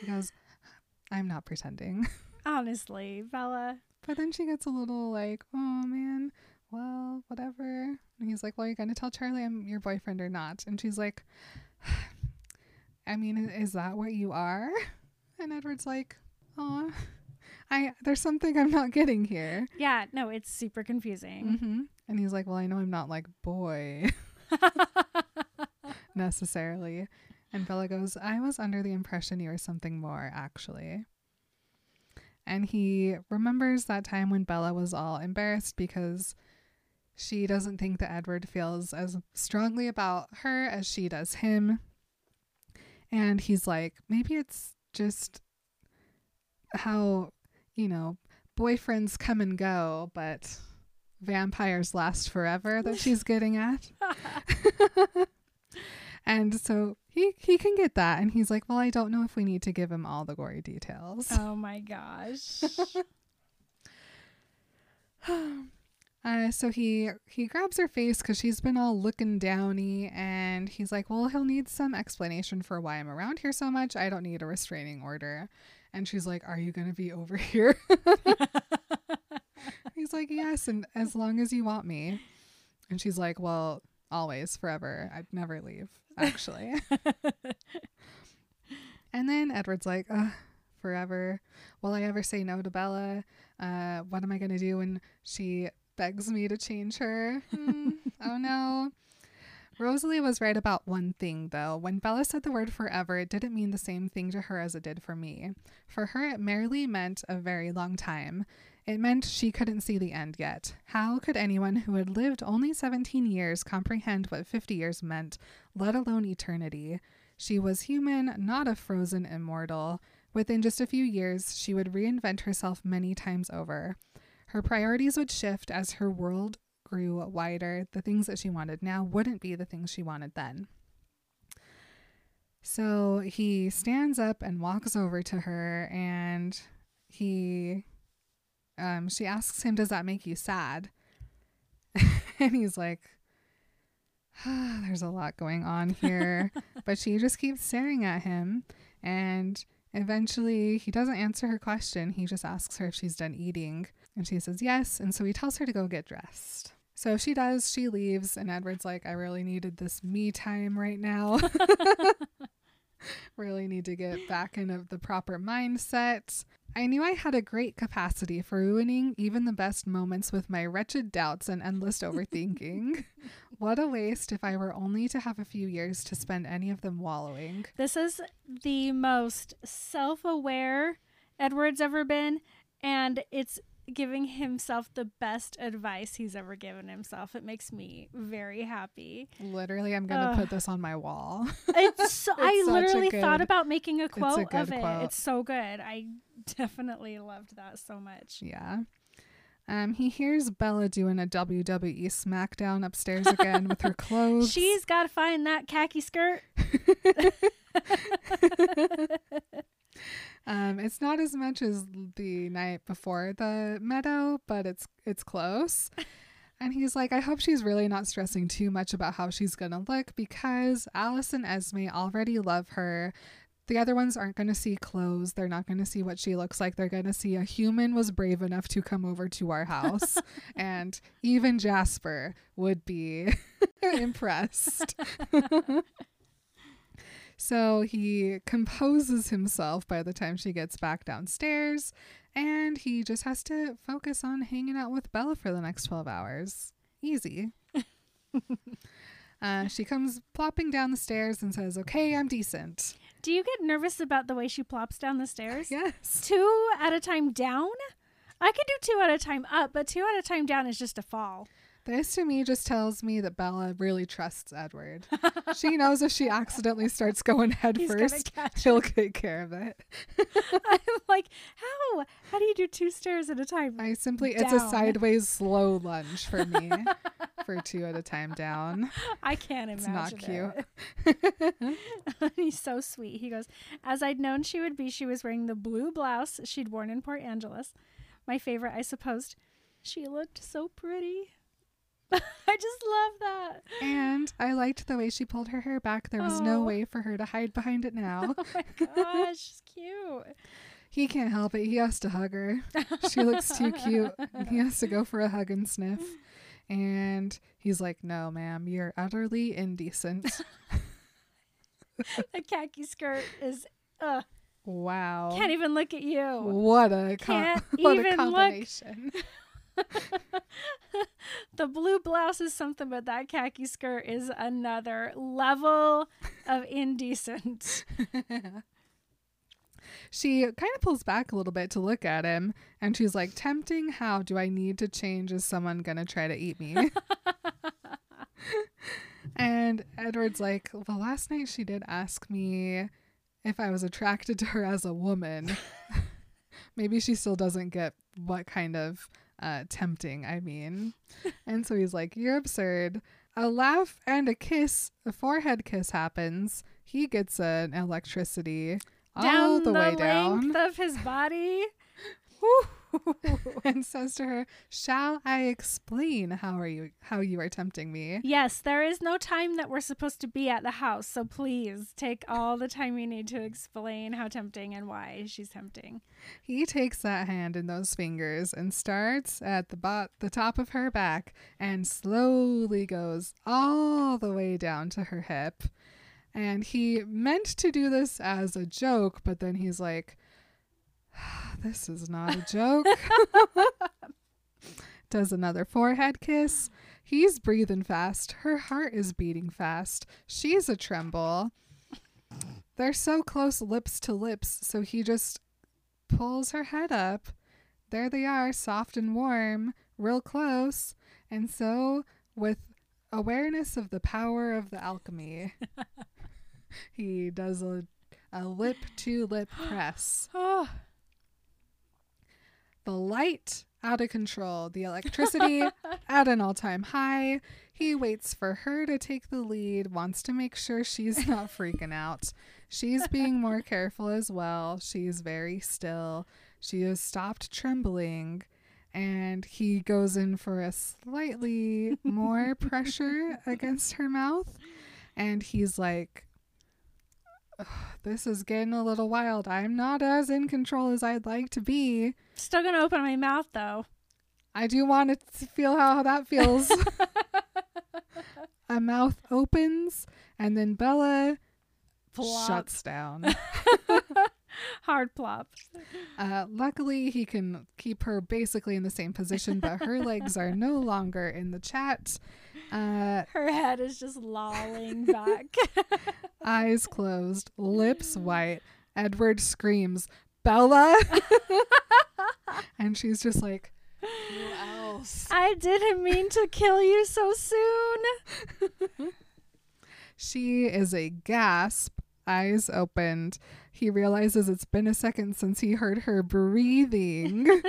He goes, I'm not pretending. Honestly, Bella. But then she gets a little like, oh man, well, whatever. And he's like, well, are you're going to tell Charlie I'm your boyfriend or not? And she's like, I mean, is that what you are? And Edward's like, oh, I there's something I'm not getting here. Yeah, no, it's super confusing. hmm And he's like, Well, I know I'm not like boy necessarily. And Bella goes, I was under the impression you were something more, actually. And he remembers that time when Bella was all embarrassed because she doesn't think that Edward feels as strongly about her as she does him. And he's like, maybe it's just how, you know, boyfriends come and go, but vampires last forever that she's getting at. and so he he can get that and he's like, "Well, I don't know if we need to give him all the gory details." oh my gosh. Uh, so he he grabs her face because she's been all looking downy, and he's like, "Well, he'll need some explanation for why I'm around here so much. I don't need a restraining order." And she's like, "Are you gonna be over here?" he's like, "Yes, and as long as you want me." And she's like, "Well, always, forever. I'd never leave, actually." and then Edward's like, Ugh, "Forever? Will I ever say no to Bella? Uh, what am I gonna do when she begs me to change her. Hmm, oh no. Rosalie was right about one thing, though. When Bella said the word forever, it didn't mean the same thing to her as it did for me. For her, it merely meant a very long time. It meant she couldn't see the end yet. How could anyone who had lived only 17 years comprehend what 50 years meant, let alone eternity? She was human, not a frozen immortal. Within just a few years, she would reinvent herself many times over. Her priorities would shift as her world grew wider. The things that she wanted now wouldn't be the things she wanted then. So he stands up and walks over to her and he um she asks him does that make you sad? and he's like ah, there's a lot going on here, but she just keeps staring at him and eventually he doesn't answer her question. He just asks her if she's done eating and she says yes. And so he tells her to go get dressed. So she does, she leaves, and Edward's like, I really needed this me time right now. really need to get back into the proper mindset. I knew I had a great capacity for ruining even the best moments with my wretched doubts and endless overthinking. what a waste if I were only to have a few years to spend any of them wallowing. This is the most self aware Edward's ever been, and it's giving himself the best advice he's ever given himself. It makes me very happy. Literally, I'm going to put this on my wall. It's, so, I It's a literally good- thought about making a a quote good of it. quote. It's so good. I definitely loved that so much. yeah. Um, he hears Bella doing a WWE SmackDown upstairs again with her clothes. She's got to find that khaki skirt. Um, it's not as much as the night before the meadow, but it's it's close. And he's like, I hope she's really not stressing too much about how she's gonna look because Alice and Esme already love her. The other ones aren't going to see clothes. They're not going to see what she looks like. They're going to see a human was brave enough to come over to our house. and even Jasper would be impressed. So he composes himself by the time she gets back downstairs, and he just has to focus on hanging out with Bella for the next 12 hours. Easy. uh, she comes plopping down the stairs and says, Okay, I'm decent. Do you get nervous about the way she plops down the stairs? Yes. Two at a time down? I could do two at a time up, but two at a time down is just a fall. This to me just tells me that Bella really trusts Edward. she knows if she accidentally starts going head He's first, catch he'll take care of it. I'm like, how? How do you do two stairs at a time? I simply, it's a sideways slow lunge for me for two at a time down. I can't It's imagine. not it. He's so sweet. He goes, As I'd known she would be, she was wearing the blue blouse she'd worn in Port Angeles. My favorite, I supposed. She looked so pretty. I just love that. And I liked the way she pulled her hair back. There was no Oh. way for her to hide behind it now. Oh my gosh, she's cute. he can't help it. He has to hug her. She looks too cute. He has to go for a hug and sniff. And he's like, No, ma'am, you're utterly indecent. The khaki skirt is, uh, Wow. can't even look at you. what a com- what even a look. combination. The blue blouse is something, but that khaki skirt is another level of indecent. she kind of pulls back a little bit to look at him and she's like, Tempting, how do I need to change? Is someone gonna try to eat me? and Edward's like, Well, last night she did ask me if I was attracted to her as a woman. Maybe she still doesn't get what kind of uh, tempting I mean. and so he's like, You're absurd. A laugh and a kiss, a forehead kiss happens. He gets an electricity all down the, way down length of his body. and says to her, "Shall I explain how are you how you are tempting me?" Yes, there is no time that we're supposed to be at the house, so please take all the time you need to explain how tempting and why she's tempting. He takes that hand in those fingers and starts at the bot the top of her back and slowly goes all the way down to her hip. And he meant to do this as a joke, but then he's like, this is not a joke. Does another forehead kiss. He's breathing fast. Her heart is beating fast. She's a tremble. They're so close lips to lips, so he just pulls her head up. There they are, soft and warm, real close. And so, with awareness of the power of the alchemy, he does a, a lip to lip press. Ah. The light out of control, the electricity at an all time high. He waits for her to take the lead, wants to make sure she's not freaking out. She's being more careful as well. She's very still. She has stopped trembling. And he goes in for a slightly more pressure against her mouth. And he's like, "Ugh, This is getting a little wild. I'm not as in control as I'd like to be. still gonna open my mouth though. I do want to feel how that feels. a mouth opens, and then Bella Plop. shuts down. Hard plop. Uh, luckily, he can keep her basically in the same position, but her legs are no longer in the chat. Uh, Her head is just lolling back. eyes closed, lips white. Edward screams, Bella! and she's just like, who else? I didn't mean to kill you so soon. She is a gasp, eyes opened. He realizes it's been a second since he heard her breathing.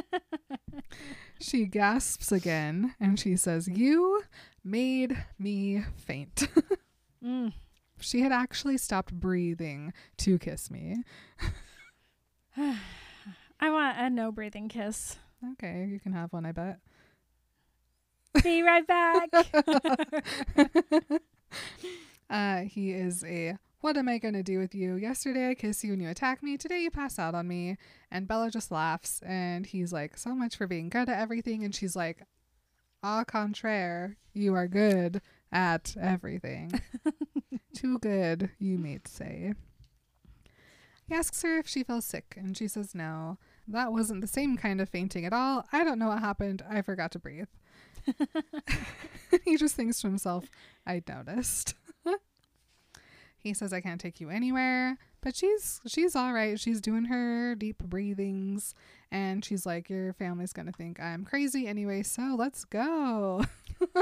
she gasps again and she says, You made me faint. Mm. she had actually stopped breathing to kiss me. I want a no breathing kiss. Okay, you can have one, I bet. Be right back. uh, he is a what am I going to do with you? Yesterday I kiss you and you attack me. Today you pass out on me. And Bella just laughs and he's like, So much for being good at everything. And she's like, Au contraire, you are good at everything. Too good, you may say. He asks her if she feels sick, and she says no. That wasn't the same kind of fainting at all. I don't know what happened. I forgot to breathe. he just thinks to himself, I noticed. He says I can't take you anywhere, but she's she's all right. She's doing her deep breathings and she's like your family's going to think I'm crazy anyway, so let's go.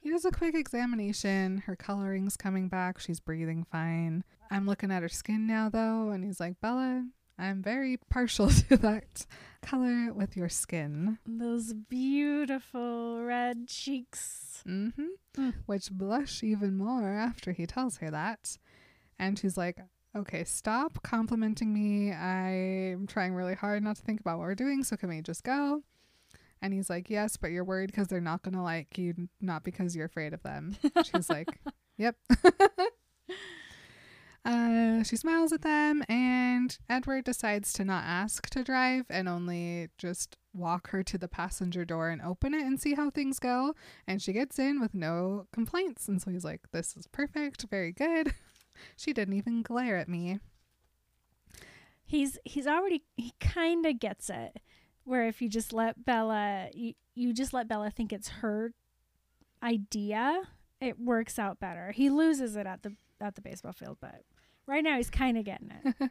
he does a quick examination. Her coloring's coming back. She's breathing fine. I'm looking at her skin now though, and he's like, "Bella, I'm very partial to that color with your skin." Those beautiful red cheeks. Mm-hmm. Mm. Which blush even more after he tells her that. And she's like, okay, stop complimenting me. I'm trying really hard not to think about what we're doing, so can we just go? And he's like, yes, but you're worried because they're not going to like you, not because you're afraid of them. She's like, yep. Uh, she smiles at them, and Edward decides to not ask to drive and only just walk her to the passenger door and open it and see how things go. And she gets in with no complaints. And so he's like, This is perfect, very good. she didn't even glare at me. He's he's already he kind of gets it where if you just let Bella, you, you just let Bella think it's her idea, it works out better. He loses it at the at the baseball field, but right now he's kind of getting it.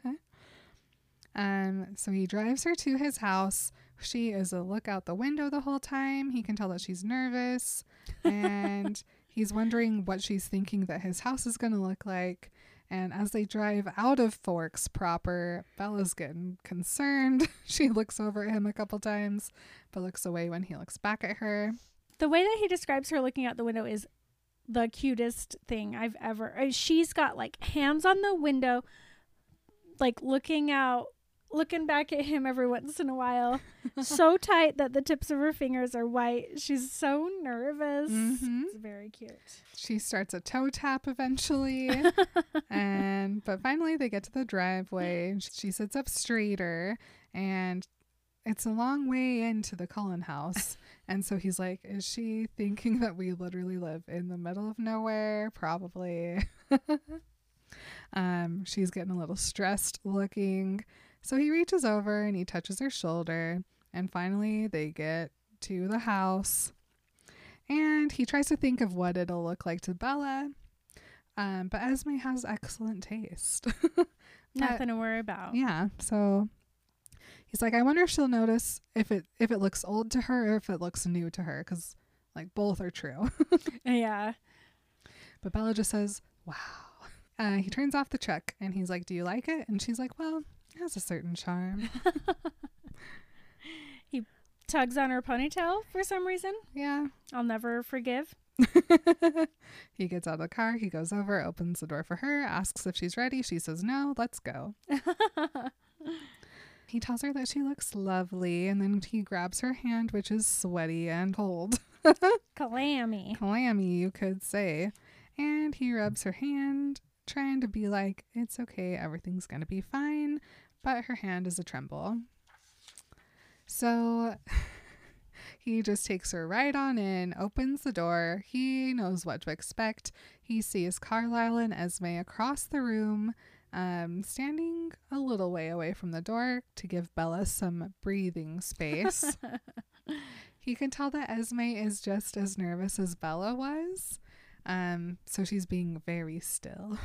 um, so he drives her to his house. She is a look out the window the whole time. He can tell that she's nervous, and he's wondering what she's thinking that his house is going to look like. And as they drive out of Forks proper, Bella's getting concerned. she looks over at him a couple times, but looks away when he looks back at her. The way that he describes her looking out the window is the cutest thing I've ever. uh, She's got like hands on the window, like looking out, looking back at him every once in a while. so tight that the tips of her fingers are white. She's so nervous. Mhm. It's very cute. She starts a toe tap eventually. and but finally they get to the driveway. She sits up straighter and it's a long way into the Cullen house. And so he's like, Is she thinking that we literally live in the middle of nowhere? Probably. um, she's getting a little stressed looking. So he reaches over and he touches her shoulder. And finally they get to the house. And he tries to think of what it'll look like to Bella. Um, but Esme has excellent taste. Nothing to worry about. yeah, so he's like, I wonder if she'll notice if it if it looks old to her or if it looks new to her, because like both are true. Yeah. but Bella just says, "Wow." Uh, he turns off the truck and he's like, "Do you like it?" And she's like, "Well, it has a certain charm." He tugs on her ponytail for some reason. yeah. I'll never forgive. he gets out of the car. He goes over, opens the door for her, asks if she's ready. She says, "No, let's go." He tells her that she looks lovely, and then he grabs her hand, which is sweaty and cold. Clammy. Clammy, you could say. And he rubs her hand, trying to be like, it's okay, everything's gonna be fine. But her hand is a tremble. So he just takes her right on in, opens the door. He knows what to expect. He sees Carlisle and Esme across the room, um, standing a little way away from the door to give Bella some breathing space. he can tell that Esme is just as nervous as Bella was. Um, so she's being very still.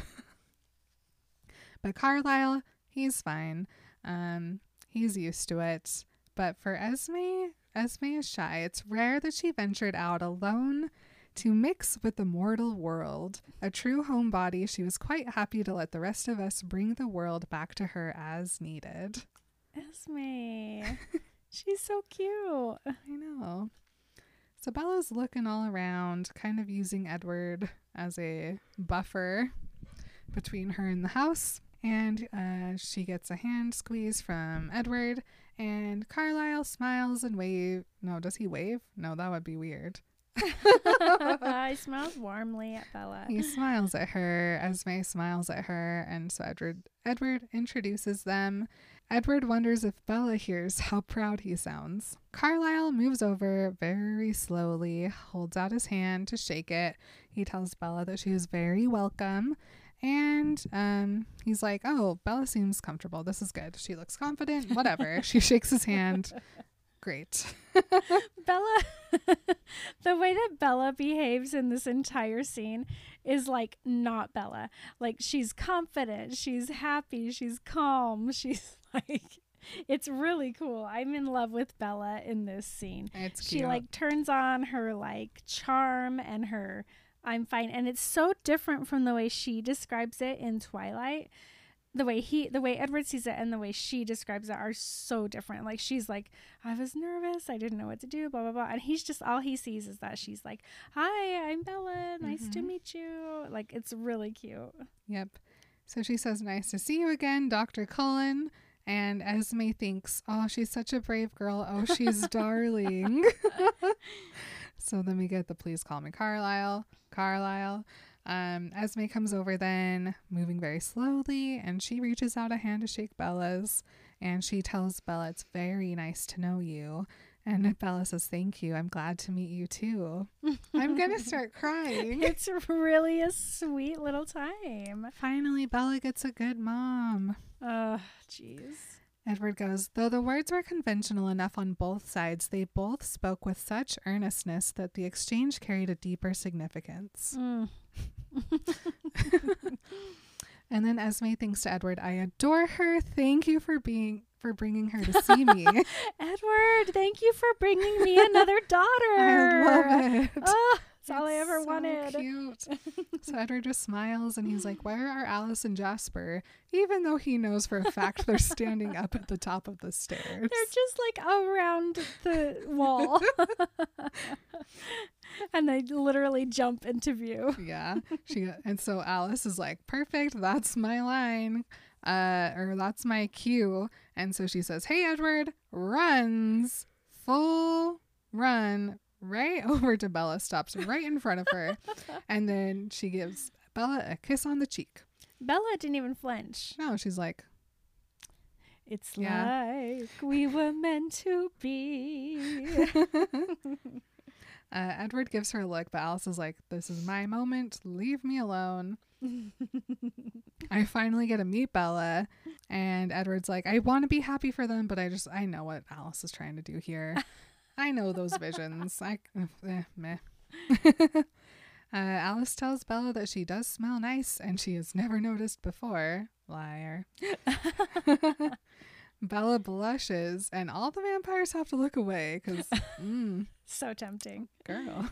but Carlisle, he's fine. Um, he's used to it. But for Esme, Esme is shy. It's rare that she ventured out alone to mix with the mortal world. A true homebody, she was quite happy to let the rest of us bring the world back to her as needed. Esme. She's so cute. I know. So Bella's looking all around, kind of using Edward as a buffer between her and the house. And uh, she gets a hand squeeze from Edward, and Carlisle smiles and wave. No, does he wave? No, that would be weird. I smiles warmly at Bella. He smiles at her. Esme smiles at her, and so Edward Edward introduces them. Edward wonders if Bella hears how proud he sounds. Carlisle moves over very slowly, holds out his hand to shake it. He tells Bella that she is very welcome. And um, he's like, Oh, Bella seems comfortable. This is good. She looks confident. Whatever. she shakes his hand. Great. Bella, the way that Bella behaves in this entire scene is like not Bella. Like she's confident, she's happy, she's calm, she's like, it's really cool. I'm in love with Bella in this scene. It's She cute. like turns on her like charm and her I'm fine. And it's so different from the way she describes it in Twilight. The way he, the way Edward sees it, and the way she describes it are so different. Like she's like, I was nervous, I didn't know what to do, blah blah blah, and he's just all he sees is that she's like, Hi, I'm Bella, nice to Mhm. meet you. Like it's really cute. Yep. So she says, Nice to see you again, Dr. Cullen. And Esme thinks, Oh, she's such a brave girl. Oh, she's darling. so then we get the please call me Carlisle. Carlisle. Um, Esme comes over then, moving very slowly, and she reaches out a hand to shake Bella's. And she tells Bella, It's very nice to know you. And Bella says, Thank you. I'm glad to meet you too. I'm going to start crying. It's really a sweet little time. Finally, Bella gets a good mom. Oh, jeez. Edward goes, though the words were conventional enough on both sides, they both spoke with such earnestness that the exchange carried a deeper significance. Mm. And then Esme thinks to Edward, "I adore her. Thank you for being for bringing her to see me. Edward, thank you for bringing me another daughter. I love it. Oh, that's all I ever so wanted. Cute. so Edward just smiles and he's like, "Where are Alice and Jasper?" Even though he knows for a fact they're standing up at the top of the stairs. They're just like around the wall. and they literally jump into view. yeah. She and so Alice is like, "Perfect. That's my line." Uh, or that's my cue. And so she says, Hey, Edward, runs full run right over to Bella, stops right in front of her. and then she gives Bella a kiss on the cheek. Bella didn't even flinch. No, she's like, It's Yeah. like we were meant to be. uh, Edward gives her a look, but Alice is like, This is my moment. Leave me alone. I finally get to meet Bella, and Edward's like, I want to be happy for them, but I just, I know what Alice is trying to do here. I know those visions. I, eh, meh. uh, Alice tells Bella that she does smell nice, and she has never noticed before. Liar. Bella blushes, and all the vampires have to look away because, mm, so tempting. girl.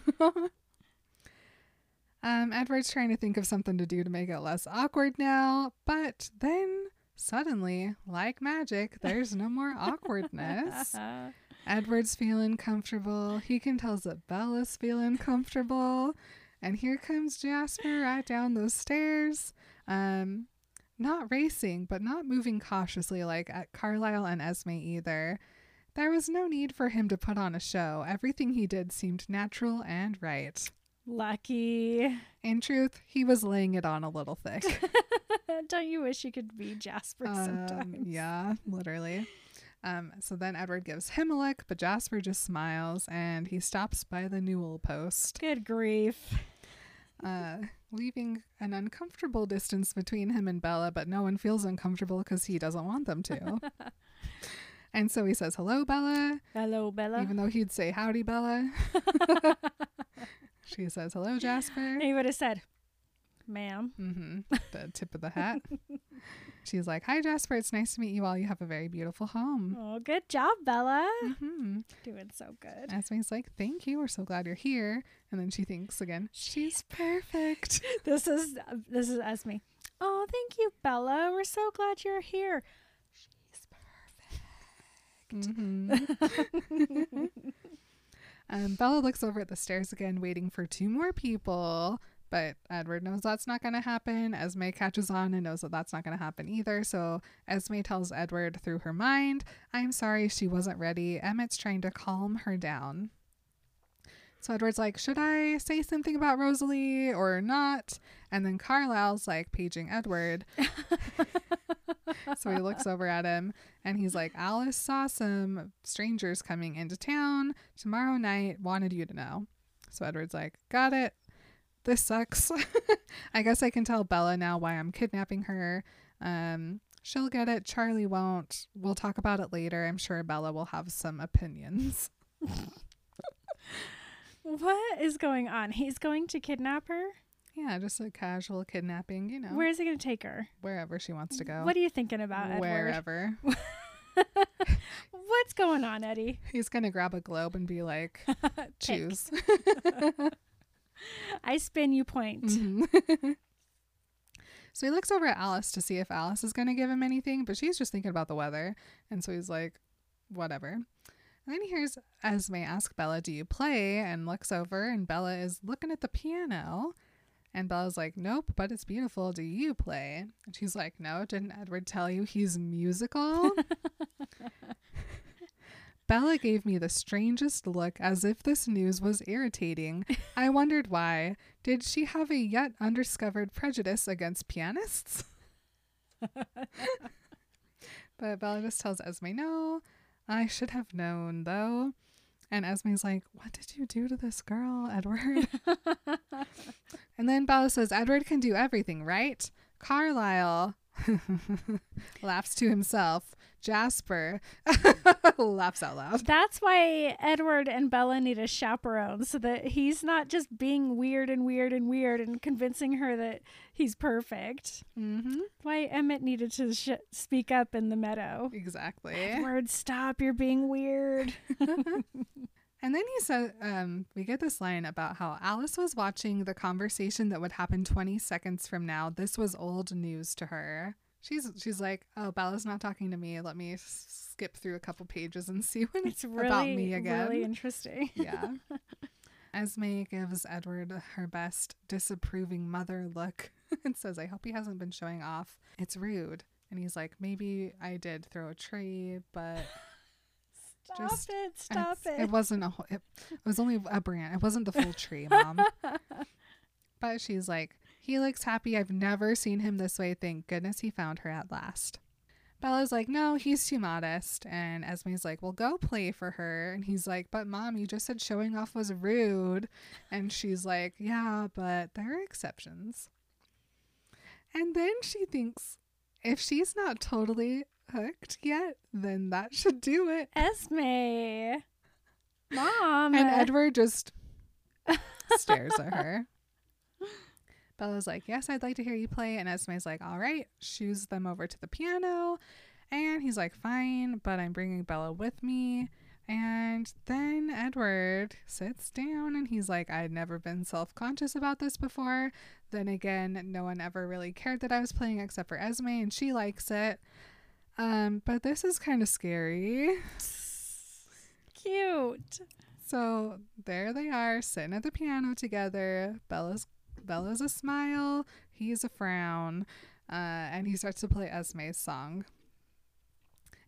um, Edward's trying to think of something to do to make it less awkward now, but then suddenly, like magic, there's no more awkwardness. Edward's feeling comfortable. He can tell that Bella's feeling comfortable. And here comes Jasper right down those stairs. Um, not racing, but not moving cautiously like at Carlisle and Esme either. There was no need for him to put on a show. Everything he did seemed natural and right. Lucky. In truth, he was laying it on a little thick. Don't you wish you could be Jasper Um, sometimes? yeah, literally. Um, so then Edward gives him a look, but Jasper just smiles and he stops by the newel post, Good grief. uh, leaving an uncomfortable distance between him and Bella, but no one feels uncomfortable because he doesn't want them to. and so he says, Hello, Bella, Hello, Bella. even though he'd say, Howdy, Bella. she says, Hello, Jasper. he would have said, ma'am. Mm-hmm. The tip of the hat. She's like, Hi, Jasper. It's nice to meet you all. You have a very beautiful home. Oh, good job, Bella. Mm-hmm. Doing so good. Esme's like, Thank you. We're so glad you're here. And then she thinks again, She's perfect. This is this is Esme. Oh, thank you, Bella. We're so glad you're here. She's perfect. Mhm. um, Bella looks over at the stairs again, waiting for two more people. But Edward knows that's not going to happen. Esme catches on and knows that that's not going to happen either. So Esme tells Edward through her mind, I'm sorry she wasn't ready. Emmett's trying to calm her down. So Edward's like, Should I say something about Rosalie or not? And then Carlisle's like paging Edward. so he looks over at him and he's like, Alice saw some strangers coming into town tomorrow night, wanted you to know. So Edward's like, Got it. This sucks. I guess I can tell Bella now why I'm kidnapping her. Um, she'll get it. Charlie won't. We'll talk about it later. I'm sure Bella will have some opinions. What is going on? He's going to kidnap her? Yeah, just a casual kidnapping, you know, Where is he going to take her? wherever she wants to go. What are you thinking about, Edward? Wherever. What's going on, Eddie? He's going to grab a globe and be like, choose. I spin, you point. Mhm. so he looks over at Alice to see if Alice is going to give him anything, but she's just thinking about the weather. And so he's like, whatever. And then he hears Esme ask Bella, Do you play? And looks over, and Bella is looking at the piano. And Bella's like, Nope, but it's beautiful. Do you play? And she's like, No, didn't Edward tell you he's musical? Bella gave me the strangest look as if this news was irritating. I wondered why. Did she have a yet undiscovered prejudice against pianists? but Bella just tells Esme, no, I should have known though. And Esme's like, What did you do to this girl, Edward? and then Bella says, Edward can do everything, right? Carlisle laughs to himself. Jasper laughs out loud. That's why Edward and Bella need a chaperone so that he's not just being weird and weird and weird and convincing her that he's perfect. Mm-hmm. Why Emmett needed to sh- speak up in the meadow. Exactly. Edward, stop! You're being weird. And then he said, um, we get this line about how Alice was watching the conversation that would happen 20 seconds from now. This was old news to her. She's she's like, oh, Bella's not talking to me. Let me skip through a couple pages and see what It's it's really, about me again. really interesting. yeah. Esme gives Edward her best disapproving mother look and says, I hope he hasn't been showing off. It's rude. And he's like, maybe I did throw a tree, but Stop Just- it! Stop it! It wasn't a whole, it, it was only a branch. It wasn't the full tree, mom. but she's like, he looks happy. I've never seen him this way. Thank goodness he found her at last. Bella's like, no, he's too modest. And Esme's like, well, go play for her. And he's like, but mom, you just said showing off was rude. And she's like, yeah, but there are exceptions. And then she thinks, if she's not totally hooked yet, then that should do it. Esme, mom, And Edward just stares at her. Bella's like, Yes, I'd like to hear you play. And Esme's like, All right, shoos them over to the piano. And he's like, Fine, but I'm bringing Bella with me. And then Edward sits down and he's like, I'd never been self conscious about this before. Then again, no one ever really cared that I was playing except for Esme, and she likes it. Um, but this is kind of scary. cute. So there they are, sitting at the piano together. Bella's Bella's a smile, he's a frown, uh, and he starts to play Esme's song.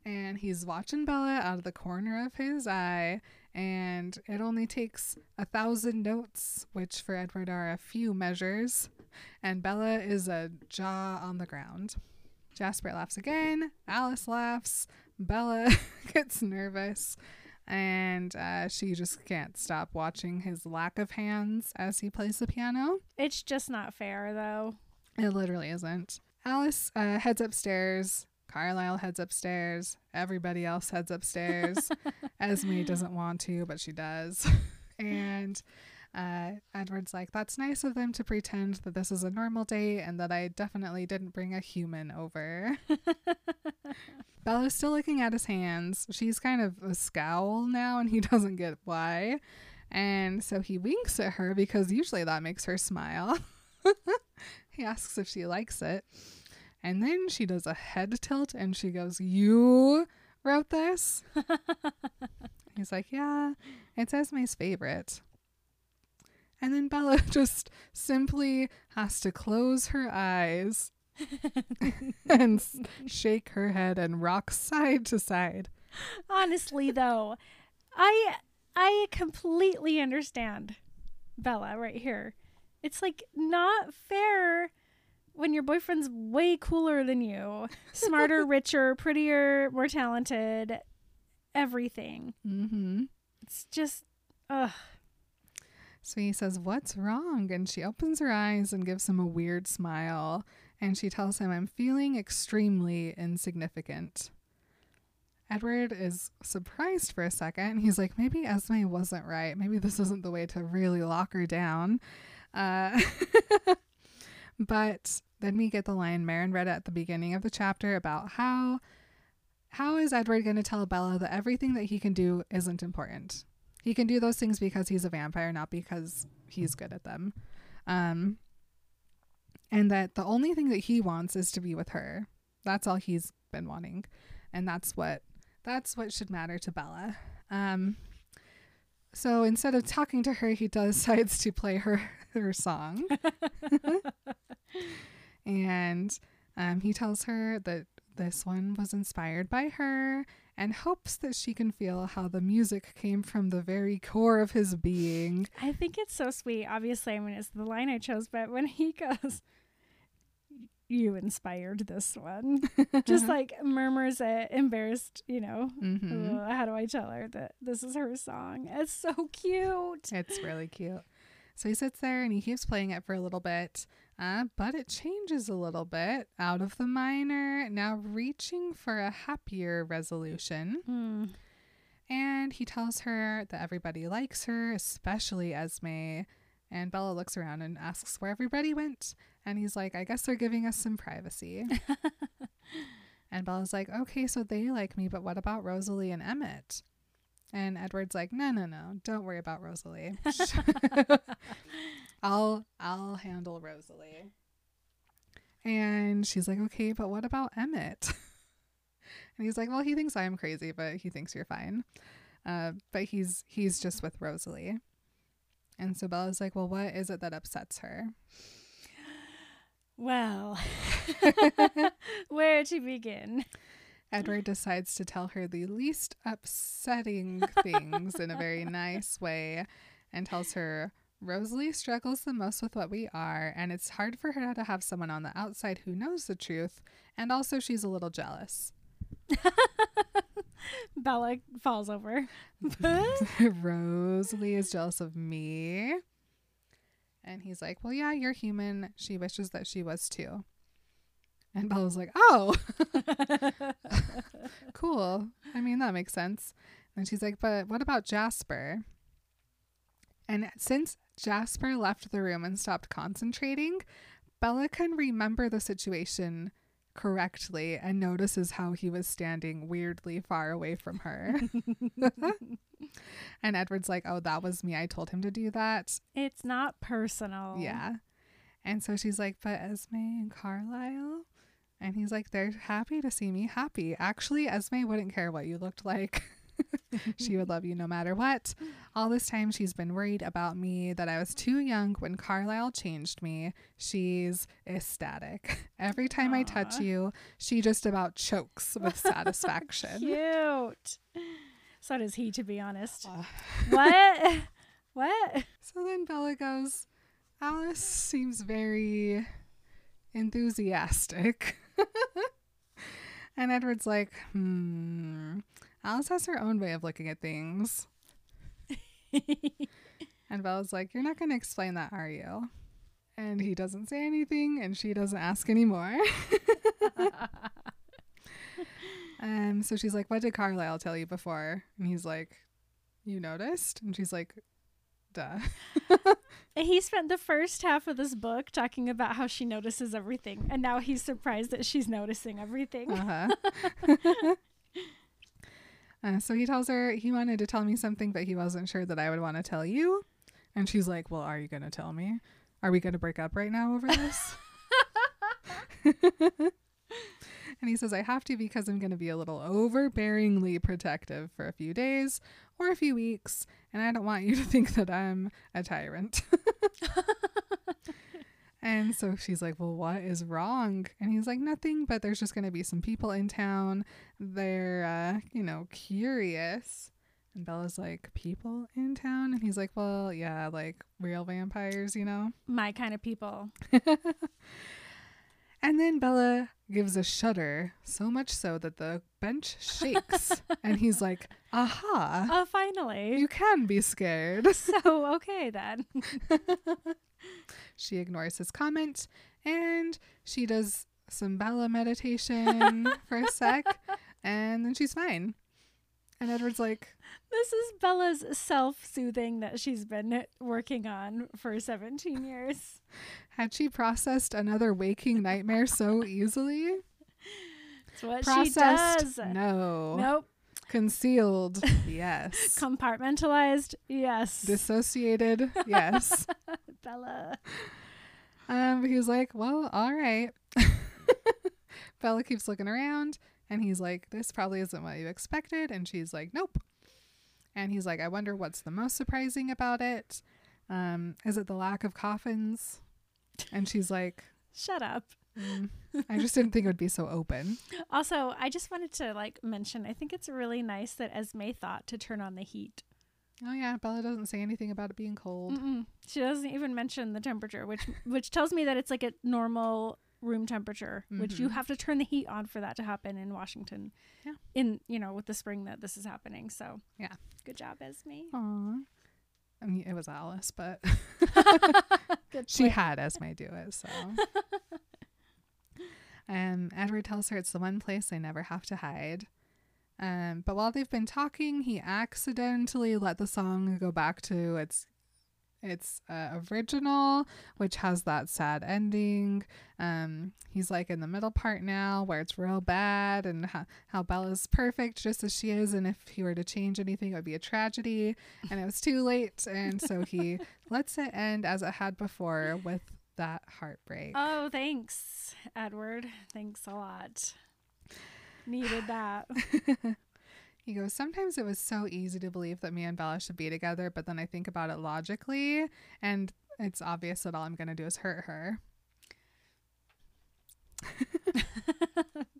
And he's watching Bella out of the corner of his eye, and it only takes a thousand notes, which for Edward are a few measures, and Bella is a jaw on the ground. Jasper laughs again, Alice laughs, Bella gets nervous, and uh, she just can't stop watching his lack of hands as he plays the piano. It's just not fair, though. It literally isn't. Alice uh, heads upstairs. Carlisle heads upstairs. Everybody else heads upstairs. Esme doesn't want to, but she does. and uh, Edward's like, that's nice of them to pretend that this is a normal day and that I definitely didn't bring a human over. Bella's still looking at his hands. She's kind of a scowl now, and he doesn't get why. And so he winks at her because usually that makes her smile. he asks if she likes it. And then she does a head tilt and she goes, You wrote this? He's like, Yeah, it's my favorite. And then Bella just simply has to close her eyes and shake her head and rock side to side. Honestly, though, I I completely understand Bella right here. It's like not fair when your boyfriend's way cooler than you, smarter, richer, prettier, more talented, everything. Mm-hmm. It's just ugh. So he says, What's wrong? And she opens her eyes and gives him a weird smile. And she tells him, I'm feeling extremely insignificant. Edward is surprised for a second. He's like, Maybe Esme wasn't right. Maybe this isn't the way to really lock her down. Uh, but then we get the line Marin read at the beginning of the chapter about how. How is Edward going to tell Bella that everything that he can do isn't important? He can do those things because he's a vampire, not because he's good at them. Um, and that the only thing that he wants is to be with her. That's all he's been wanting, and that's what that's what should matter to Bella. Um, so instead of talking to her, he decides to play her her song, and um, he tells her that this one was inspired by her and hopes that she can feel how the music came from the very core of his being. I think it's so sweet. Obviously, I mean it's the line I chose, but when he goes you inspired this one. Just like murmurs it, embarrassed, you know. Mhm. "Ugh, how do I tell her that this is her song? It's so cute. It's really cute. So he sits there and he keeps playing it for a little bit. Uh, but it changes a little bit out of the minor, now reaching for a happier resolution. Hmm. And he tells her that everybody likes her, especially Esme. And Bella looks around and asks where everybody went. And he's like, I guess they're giving us some privacy. and Bella's like, okay, so they like me, but what about Rosalie and Emmett? And Edward's like, no, no, no, don't worry about Rosalie. I'll I'll handle Rosalie. And she's like, okay, but what about Emmett? and he's like, well, he thinks I'm crazy, but he thinks you're fine. Uh, but he's he's just with Rosalie. And so Bella's like, well, what is it that upsets her? Well, where to begin? Edward decides to tell her the least upsetting things in a very nice way and tells her Rosalie struggles the most with what we are, and it's hard for her to have someone on the outside who knows the truth, and also she's a little jealous. Bella falls over. Rosalie is jealous of me. And he's like, Well, yeah, you're human. She wishes that she was too. And Bella's like, Oh, cool. I mean, that makes sense. And she's like, But what about Jasper? And since Jasper left the room and stopped concentrating, Bella can remember the situation correctly and notices how he was standing weirdly far away from her. and Edward's like, Oh, that was me. I told him to do that. It's not personal. Yeah. And so she's like, But Esme and Carlisle? And he's like, They're happy to see me happy. Actually, Esme wouldn't care what you looked like. she would love you no matter what. All this time, she's been worried about me, that I was too young when Carlisle changed me. She's ecstatic. Every time I touch you, she just about chokes with satisfaction. Cute. So does he, to be honest. Uh, what? what? so then Bella goes, Alice seems very enthusiastic. and Edward's like, hmm, Alice has her own way of looking at things. And Bella's like, You're not going to explain that, are you? And he doesn't say anything, and she doesn't ask anymore. um, so she's like, What did Carlisle tell you before? And he's like, You noticed? And she's like, Duh. he spent the first half of this book talking about how she notices everything, and now he's surprised that she's noticing everything. Uh-huh. uh, so he tells her he wanted to tell me something, but he wasn't sure that I would want to tell you. And she's like, Well, are you going to tell me? Are we going to break up right now over this? and he says, I have to because I'm going to be a little overbearingly protective for a few days or a few weeks. And I don't want you to think that I'm a tyrant. and so she's like, Well, what is wrong? And he's like, Nothing, but there's just going to be some people in town. They're, uh, you know, curious. And Bella's like, People in town? And he's like, Well, yeah, like real vampires, you know? My kind of people. And then Bella gives a shudder, so much so that the bench shakes. and he's like, Aha, Oh, finally. you can be scared. so, okay then. She ignores his comment and she does some Bella meditation for a sec. And then she's fine. And Edward's like, This is Bella's self soothing that she's been working on for 17 years. Had she processed another waking nightmare so easily? It's what Processed? she does. No. Nope. Concealed? Yes. Compartmentalized? Yes. Dissociated? Yes. Bella. Um, he was like, well, all right. Bella keeps looking around and he's like, this probably isn't what you expected. And she's like, nope. And he's like, I wonder what's the most surprising about it. Um, is it the lack of coffins? And she's like, Shut up. "Mm, I just didn't think it would be so open. Also, I just wanted to like mention I think it's really nice that Esme thought to turn on the heat. Oh yeah, Bella doesn't say anything about it being cold. Mm-mm. She doesn't even mention the temperature, which which tells me that it's like a normal room temperature, which you Mhm. have to turn the heat on for that to happen in Washington. Yeah. In you know with the spring that this is happening. So Yeah. good job, Esme. Aw. I mean, it was Alice, but she had Esme do it. So, um, Edward tells her it's the one place they never have to hide. Um, but while they've been talking, he accidentally let the song go back to its its uh, original, which has that sad ending. Um, he's like in the middle part now where it's real bad and how, how Bella's perfect just as she is. And if he were to change anything, it would be a tragedy. And it was too late. And so he lets it end as it had before with that heartbreak. Oh, thanks, Edward. Thanks a lot. Needed that. He goes, Sometimes it was so easy to believe that me and Bella should be together, but then I think about it logically, and it's obvious that all I'm going to do is hurt her.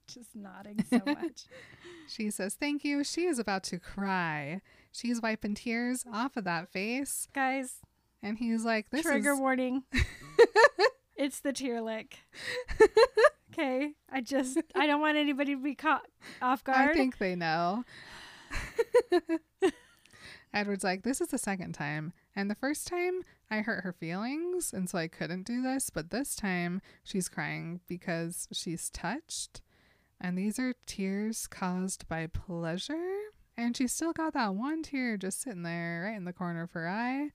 Just nodding so much. She says, Thank you. She is about to cry. She's wiping tears off of that face. Guys, And he's like, This trigger is. warning. it's the tear lick. Okay, I just I don't want anybody to be caught off guard. I think they know. Edward's like, This is the second time. And the first time I hurt her feelings, and so I couldn't do this. But this time she's crying because she's touched. And these are tears caused by pleasure. And she's still got that one tear just sitting there right in the corner of her eye.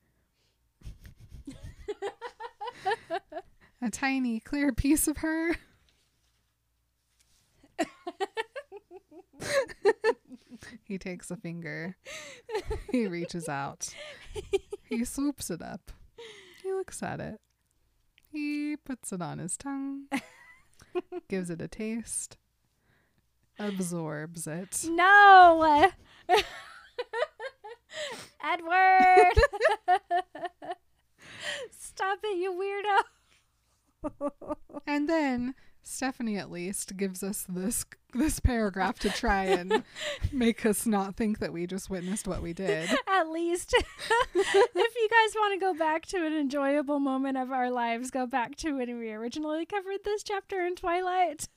A tiny clear piece of her. he takes a finger. He reaches out. He swoops it up. He looks at it. He puts it on his tongue. gives it a taste. Absorbs it. no, Edward. Stop it, you weirdo. And then Stephenie at least gives us this this paragraph to try and make us not think that we just witnessed what we did. At least, if you guys want to go back to an enjoyable moment of our lives, go back to when we originally covered this chapter in Twilight,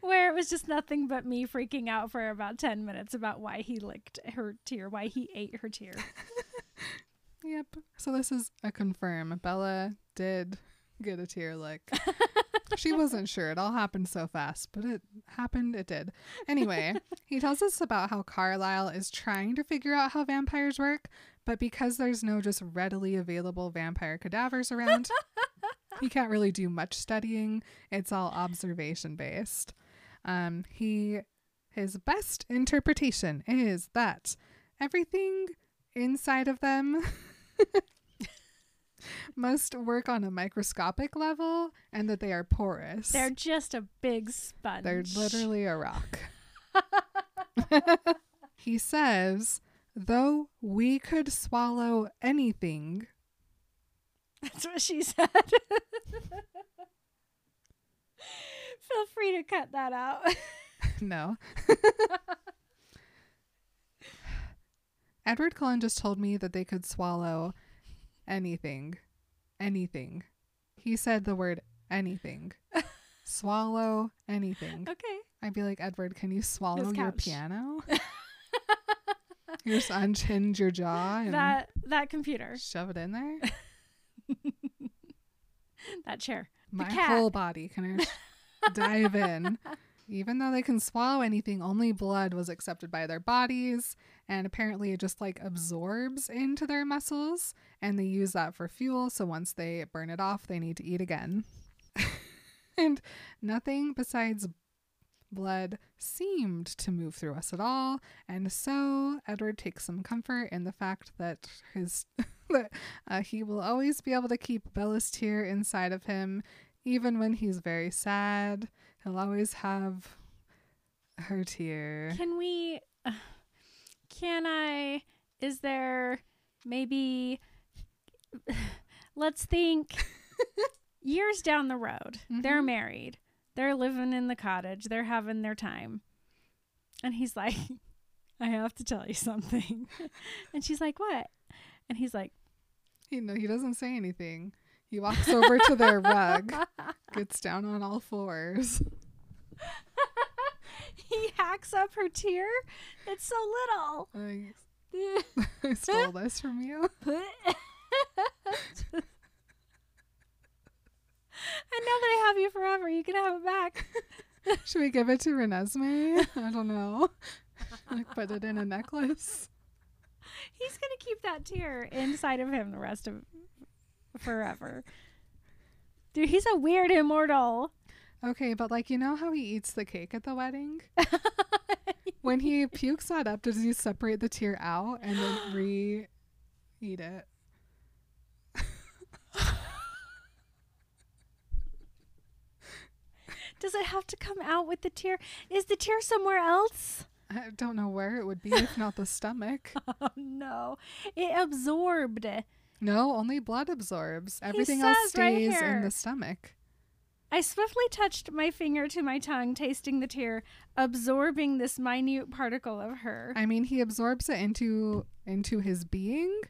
where it was just nothing but me freaking out for about 10 minutes about why he licked her tear, why he ate her tear. Yep. So this is a confirm. Bella did get a tear lick. She wasn't sure. It all happened so fast, but it happened. It did. Anyway, he tells us about how Carlisle is trying to figure out how vampires work, but because there's no just readily available vampire cadavers around, he can't really do much studying. It's all observation based. Um, he his best interpretation is that everything inside of them must work on a microscopic level and that they are porous. They're just a big sponge. They're literally a rock. he says, though we could swallow anything, That's what she said. Feel free to cut that out. no. Edward Cullen just told me that they could swallow anything. Anything. He said the word anything. swallow anything. okay. I'd be like, Edward, can you swallow your couch. piano? you just unhinge your jaw and That that computer, shove it in there? that chair. My whole body can I dive in. Even though they can swallow anything, only blood was accepted by their bodies, and apparently it just like absorbs into their muscles, and they use that for fuel. So once they burn it off, they need to eat again. and nothing besides blood seemed to move through us at all, and so Edward takes some comfort in the fact that his that uh, he will always be able to keep Bella's tear inside of him, even when he's very sad. He'll always have her tear. Can we? Uh, can I? Is there maybe? Let's think. years down the road, they're Mhm. married. They're living in the cottage. They're having their time, and he's like, "I have to tell you something," and she's like, "What?" And he's like, You know, he doesn't say anything. He walks over to their rug, gets down on all fours. he hacks up her tear. It's so little. Like, I stole this from you. And now that I have you forever, you can have it back. Should we give it to Renesmee? I don't know. like put it in a necklace. He's gonna keep that tear inside of him the rest of forever. Dude, he's a weird immortal. Okay, but like you know how he eats the cake at the wedding? when he pukes that up, does he separate the tear out and then re eat it? Does it have to come out with the tear? Is the tear somewhere else? I don't know where it would be if not the stomach. Oh no. It absorbed. No, only blood absorbs. Everything else says right stays in the stomach. I swiftly touched my finger to my tongue, tasting the tear, absorbing this minute particle of her. I mean, he absorbs it into into his being,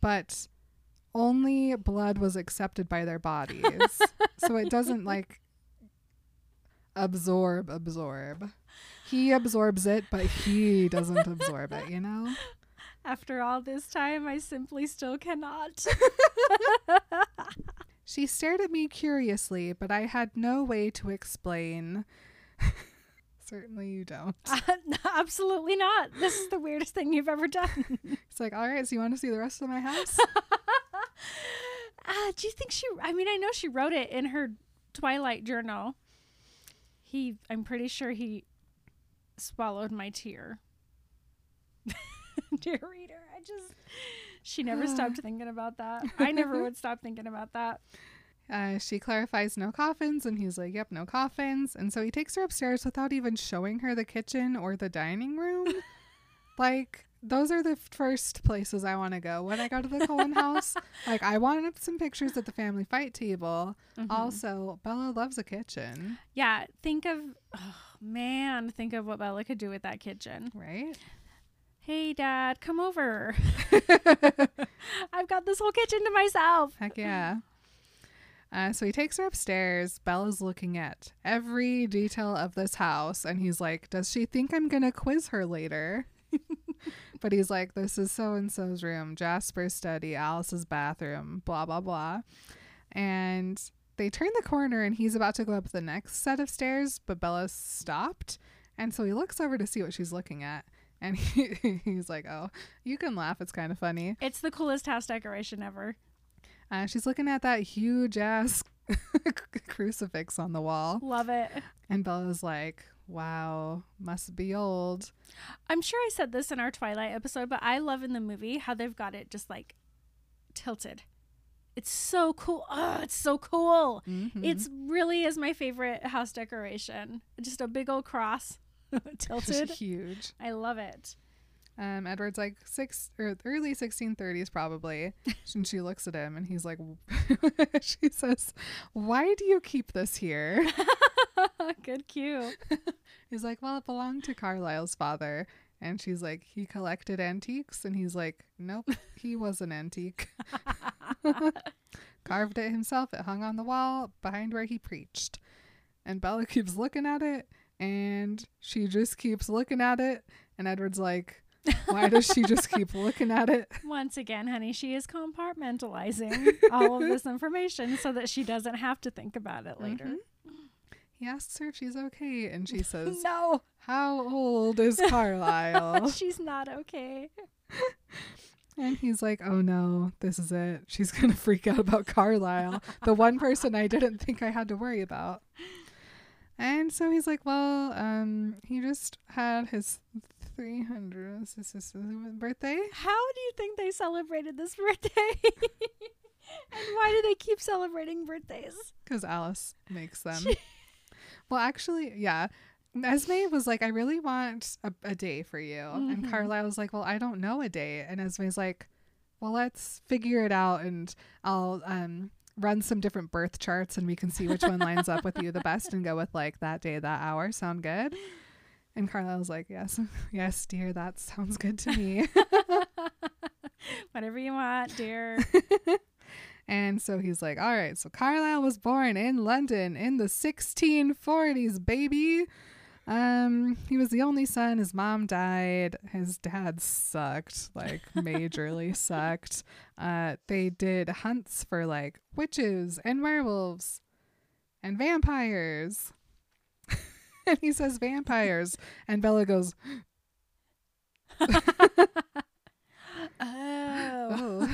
but only blood was accepted by their bodies. so it doesn't like absorb absorb. He absorbs it, but he doesn't absorb it, you know? After all this time, I simply still cannot. She stared at me curiously, but I had no way to explain. Certainly you don't. Absolutely not. This is the weirdest thing you've ever done. It's like, all right, so you want to see the rest of my house? Uh, do you think she? I mean, I know she wrote it in her Twilight journal. He, I'm pretty sure he swallowed my tear. Dear reader, I just. She never stopped thinking about that. I never would stop thinking about that. Uh, she clarifies no coffins, and he's like, yep, no coffins. And so he takes her upstairs without even showing her the kitchen or the dining room. like, those are the first places I want to go when I go to the Cullen house. Like, I want some pictures at the family fight table. Mm-hmm. Also, Bella loves a kitchen, Yeah, think of. Oh, man, think of what Bella could do with that kitchen. right? Hey, Dad, come over. I've got this whole kitchen to myself. Heck yeah. Uh, so he takes her upstairs. Bella's looking at every detail of this house, and he's like, Does she think I'm going to quiz her later? but he's like, This is so and so's room, Jasper's study, Alice's bathroom, blah, blah, blah. And they turn the corner, and he's about to go up the next set of stairs, but Bella stopped. And so he looks over to see what she's looking at. And he, he's like, Oh, you can laugh. It's kind of funny. It's the coolest house decoration ever. Uh, she's looking at that huge ass crucifix on the wall. Love it. And Bella's like, wow, must be old. I'm sure I said this in our Twilight episode, but I love in the movie how they've got it just like tilted. It's so cool. Oh, it's so cool. Mhm. It's really is my favorite house decoration. Just a big old cross tilted. huge. I love it. Um, Edward's like six or early 1630s probably. and she looks at him and he's like, she says, why do you keep this here? Good cue. He's like, well, it belonged to Carlisle's father. And she's like, he collected antiques. And he's like, nope, he was an antique. Carved it himself. It hung on the wall behind where he preached. And Bella keeps looking at it. And she just keeps looking at it. And Edward's like, why does she just keep looking at it? Once again, honey, she is compartmentalizing all of this information so that she doesn't have to think about it later. Mm-hmm. He asks her if she's okay. And she says, No, how old is Carlisle? she's not okay. And he's like, oh no, this is it. She's going to freak out about Carlisle, the one person I didn't think I had to worry about. And so he's like, well, um, he just had his 300th birthday. How do you think they celebrated this birthday? and why do they keep celebrating birthdays? Because Alice makes them. well, actually, yeah. Esme was like, I really want a, a day for you. And Mhm. Carlisle was like, Well, I don't know a day. And Esme's like, Well, let's figure it out and I'll um run some different birth charts and we can see which one lines up with you the best and go with like that day, that hour. Sound good? And Carlisle's like, Yes, yes, dear, that sounds good to me. Whatever you want, dear. And so he's like, all right, so Carlisle was born in London in the 1640s, baby. Um, he was the only son. His mom died. His dad sucked, like majorly sucked. Uh, they did hunts for like witches and werewolves and vampires. and he says vampires, and Bella goes, Oh.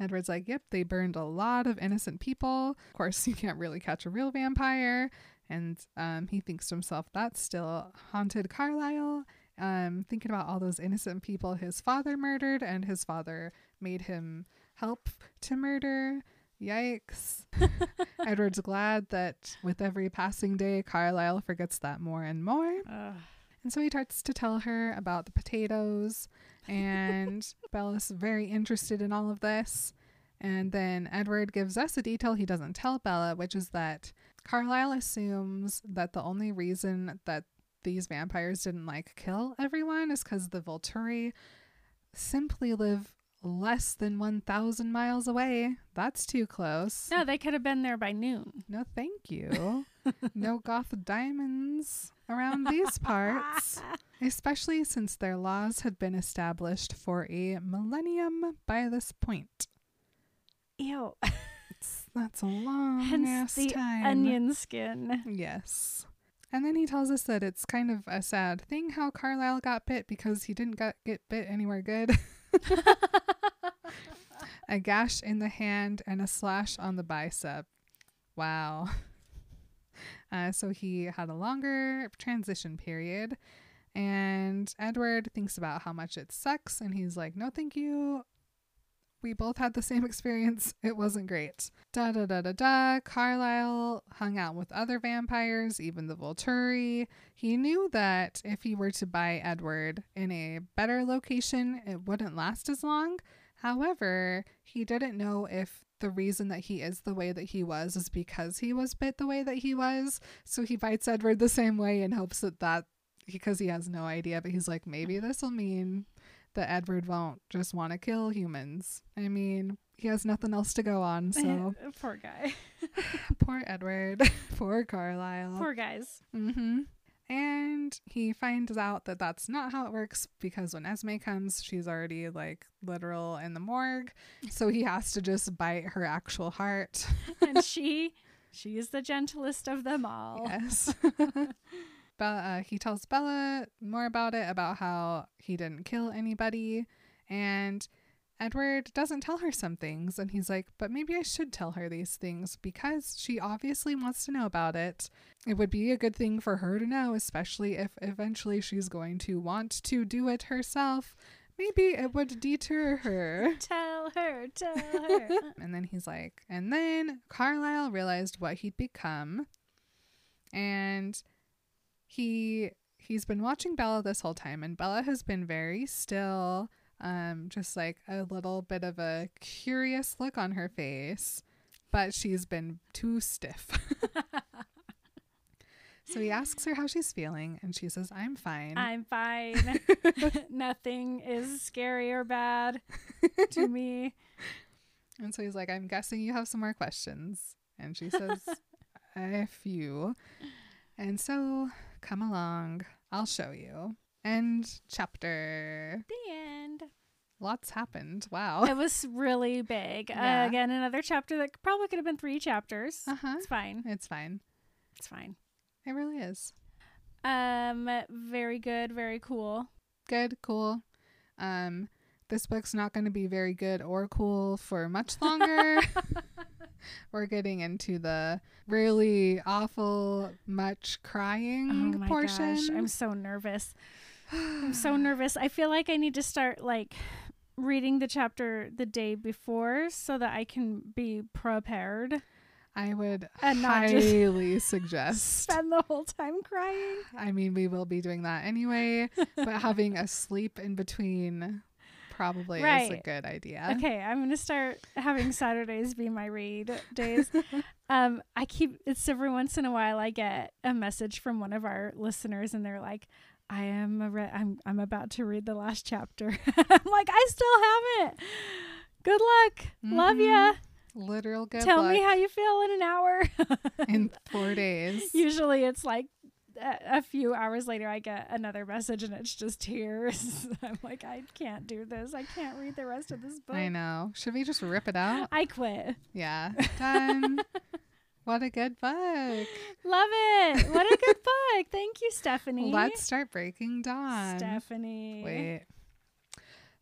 Edward's like, yep, they burned a lot of innocent people. Of course, you can't really catch a real vampire. And um, he thinks to himself, that's still haunted Carlisle. Um, thinking about all those innocent people his father murdered and his father made him help to murder. Yikes. Edward's glad that with every passing day, Carlisle forgets that more and more. Ugh. And so he starts to tell her about the potatoes, and Bella's very interested in all of this. And then Edward gives us a detail he doesn't tell Bella, which is that Carlisle assumes that the only reason that these vampires didn't like kill everyone is because the Volturi simply live less than 1,000 miles away. That's too close. No, they could have been there by noon. No, thank you. no goth diamonds around these parts, especially since their laws had been established for a millennium by this point. Ew. That's a long Hence the time. onion skin. Yes. And then he tells us that it's kind of a sad thing how Carlisle got bit because he didn't got, get bit anywhere good. a gash in the hand and a slash on the bicep. Wow. Uh, so he had a longer transition period. And Edward thinks about how much it sucks. And he's like, no, thank you. We both had the same experience. It wasn't great. Da da da da da. Carlisle hung out with other vampires, even the Volturi. He knew that if he were to buy Edward in a better location, it wouldn't last as long. However, he didn't know if the reason that he is the way that he was is because he was bit the way that he was. So he bites Edward the same way in hopes that that, because he has no idea, but he's like, maybe this will mean that Edward won't just want to kill humans. I mean, he has nothing else to go on, so Poor guy. poor Edward, poor Carlisle. Poor guys. Mm-hmm. And he finds out that that's not how it works because when Esme comes, she's already like literal in the morgue. So he has to just bite her actual heart. and she she is the gentlest of them all. Yes. Bella, uh, he tells Bella more about it, about how he didn't kill anybody. And Edward doesn't tell her some things. And he's like, but maybe I should tell her these things because she obviously wants to know about it. It would be a good thing for her to know, especially if eventually she's going to want to do it herself. Maybe it would deter her. Tell her, tell her. And then he's like, and then Carlisle realized what he'd become. And he he's been watching Bella this whole time and Bella has been very still, um just like a little bit of a curious look on her face, but she's been too stiff. so he asks her how she's feeling and she says, "I'm fine." I'm fine. Nothing is scary or bad to me. And so he's like, I'm guessing you have some more questions. And she says, A few. And so come along. I'll show you. End chapter. The end. Lots happened. Wow. It was really big. Yeah. Uh, again, another chapter that probably could have been three chapters. Uh huh. It's fine. It's fine. It's fine. It really is. Um, very good. Very cool. Good, cool. Um, this book's not going to be very good or cool for much longer. We're getting into the really awful, much crying Oh my portion. gosh, I'm so nervous. I'm so nervous. I feel like I need to start like reading the chapter the day before so that I can be prepared. I would And highly suggest. Spend the whole time crying. I mean, we will be doing that anyway, but having a sleep in between probably is a good idea. Okay, I'm gonna start having Saturdays be my read days. um, I keep it's every once in a while I get a message from one of our listeners, and they're like, "I am a re- I'm I'm about to read the last chapter." I'm like, I still haven't. Good luck. Love ya. Literal good Tell luck me how you feel in an hour. in four days. Usually it's like a, a few hours later, I get another message and it's just tears. I'm like, I can't do this. I can't read the rest of this book. I know. Should we just rip it out? I quit. Yeah. Done. what a good book. Love it. What a good book. Thank you, Stephenie. Let's start breaking dawn. Stephenie. Wait.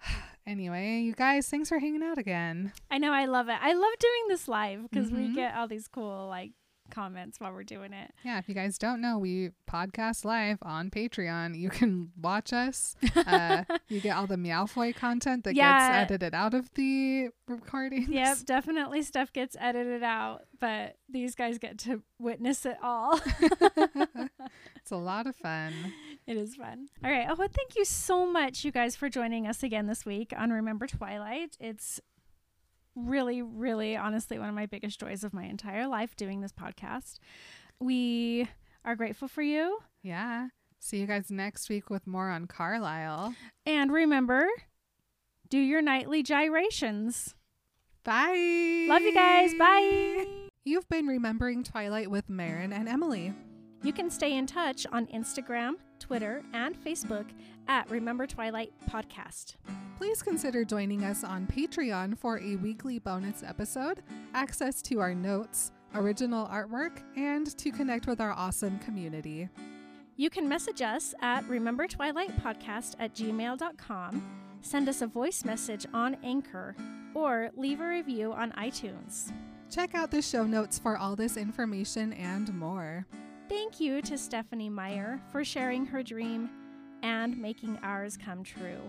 Anyway, you guys, thanks for hanging out again. I know. I love it. I love doing this live because we Mhm. get all these cool like comments while we're doing it. Yeah, if you guys don't know, we podcast live on Patreon. You can watch us. Uh, you get all the Meowfoy content that Yeah. gets edited out of the recordings. Yep, definitely stuff gets edited out, but these guys get to witness it all. it's a lot of fun. it is fun. All right. Oh, well, thank you so much, you guys, for joining us again this week on Remember Twilight. It's really, really, honestly, one of my biggest joys of my entire life doing this podcast. We are grateful for you. Yeah. See you guys next week with more on Carlisle. And remember, do your nightly gyrations. Bye. Love you guys. Bye. You've been remembering Twilight with Marin and Emily. You can stay in touch on Instagram, Twitter, and Facebook at Remember Twilight Podcast. Please consider joining us on Patreon for a weekly bonus episode, access to our notes, original artwork, and to connect with our awesome community. You can message us at Remember Twilight Podcast at gmail.com, send us a voice message on Anchor, or leave a review on iTunes. Check out the show notes for all this information and more. Thank you to Stephenie Meyer for sharing her dream and making ours come true.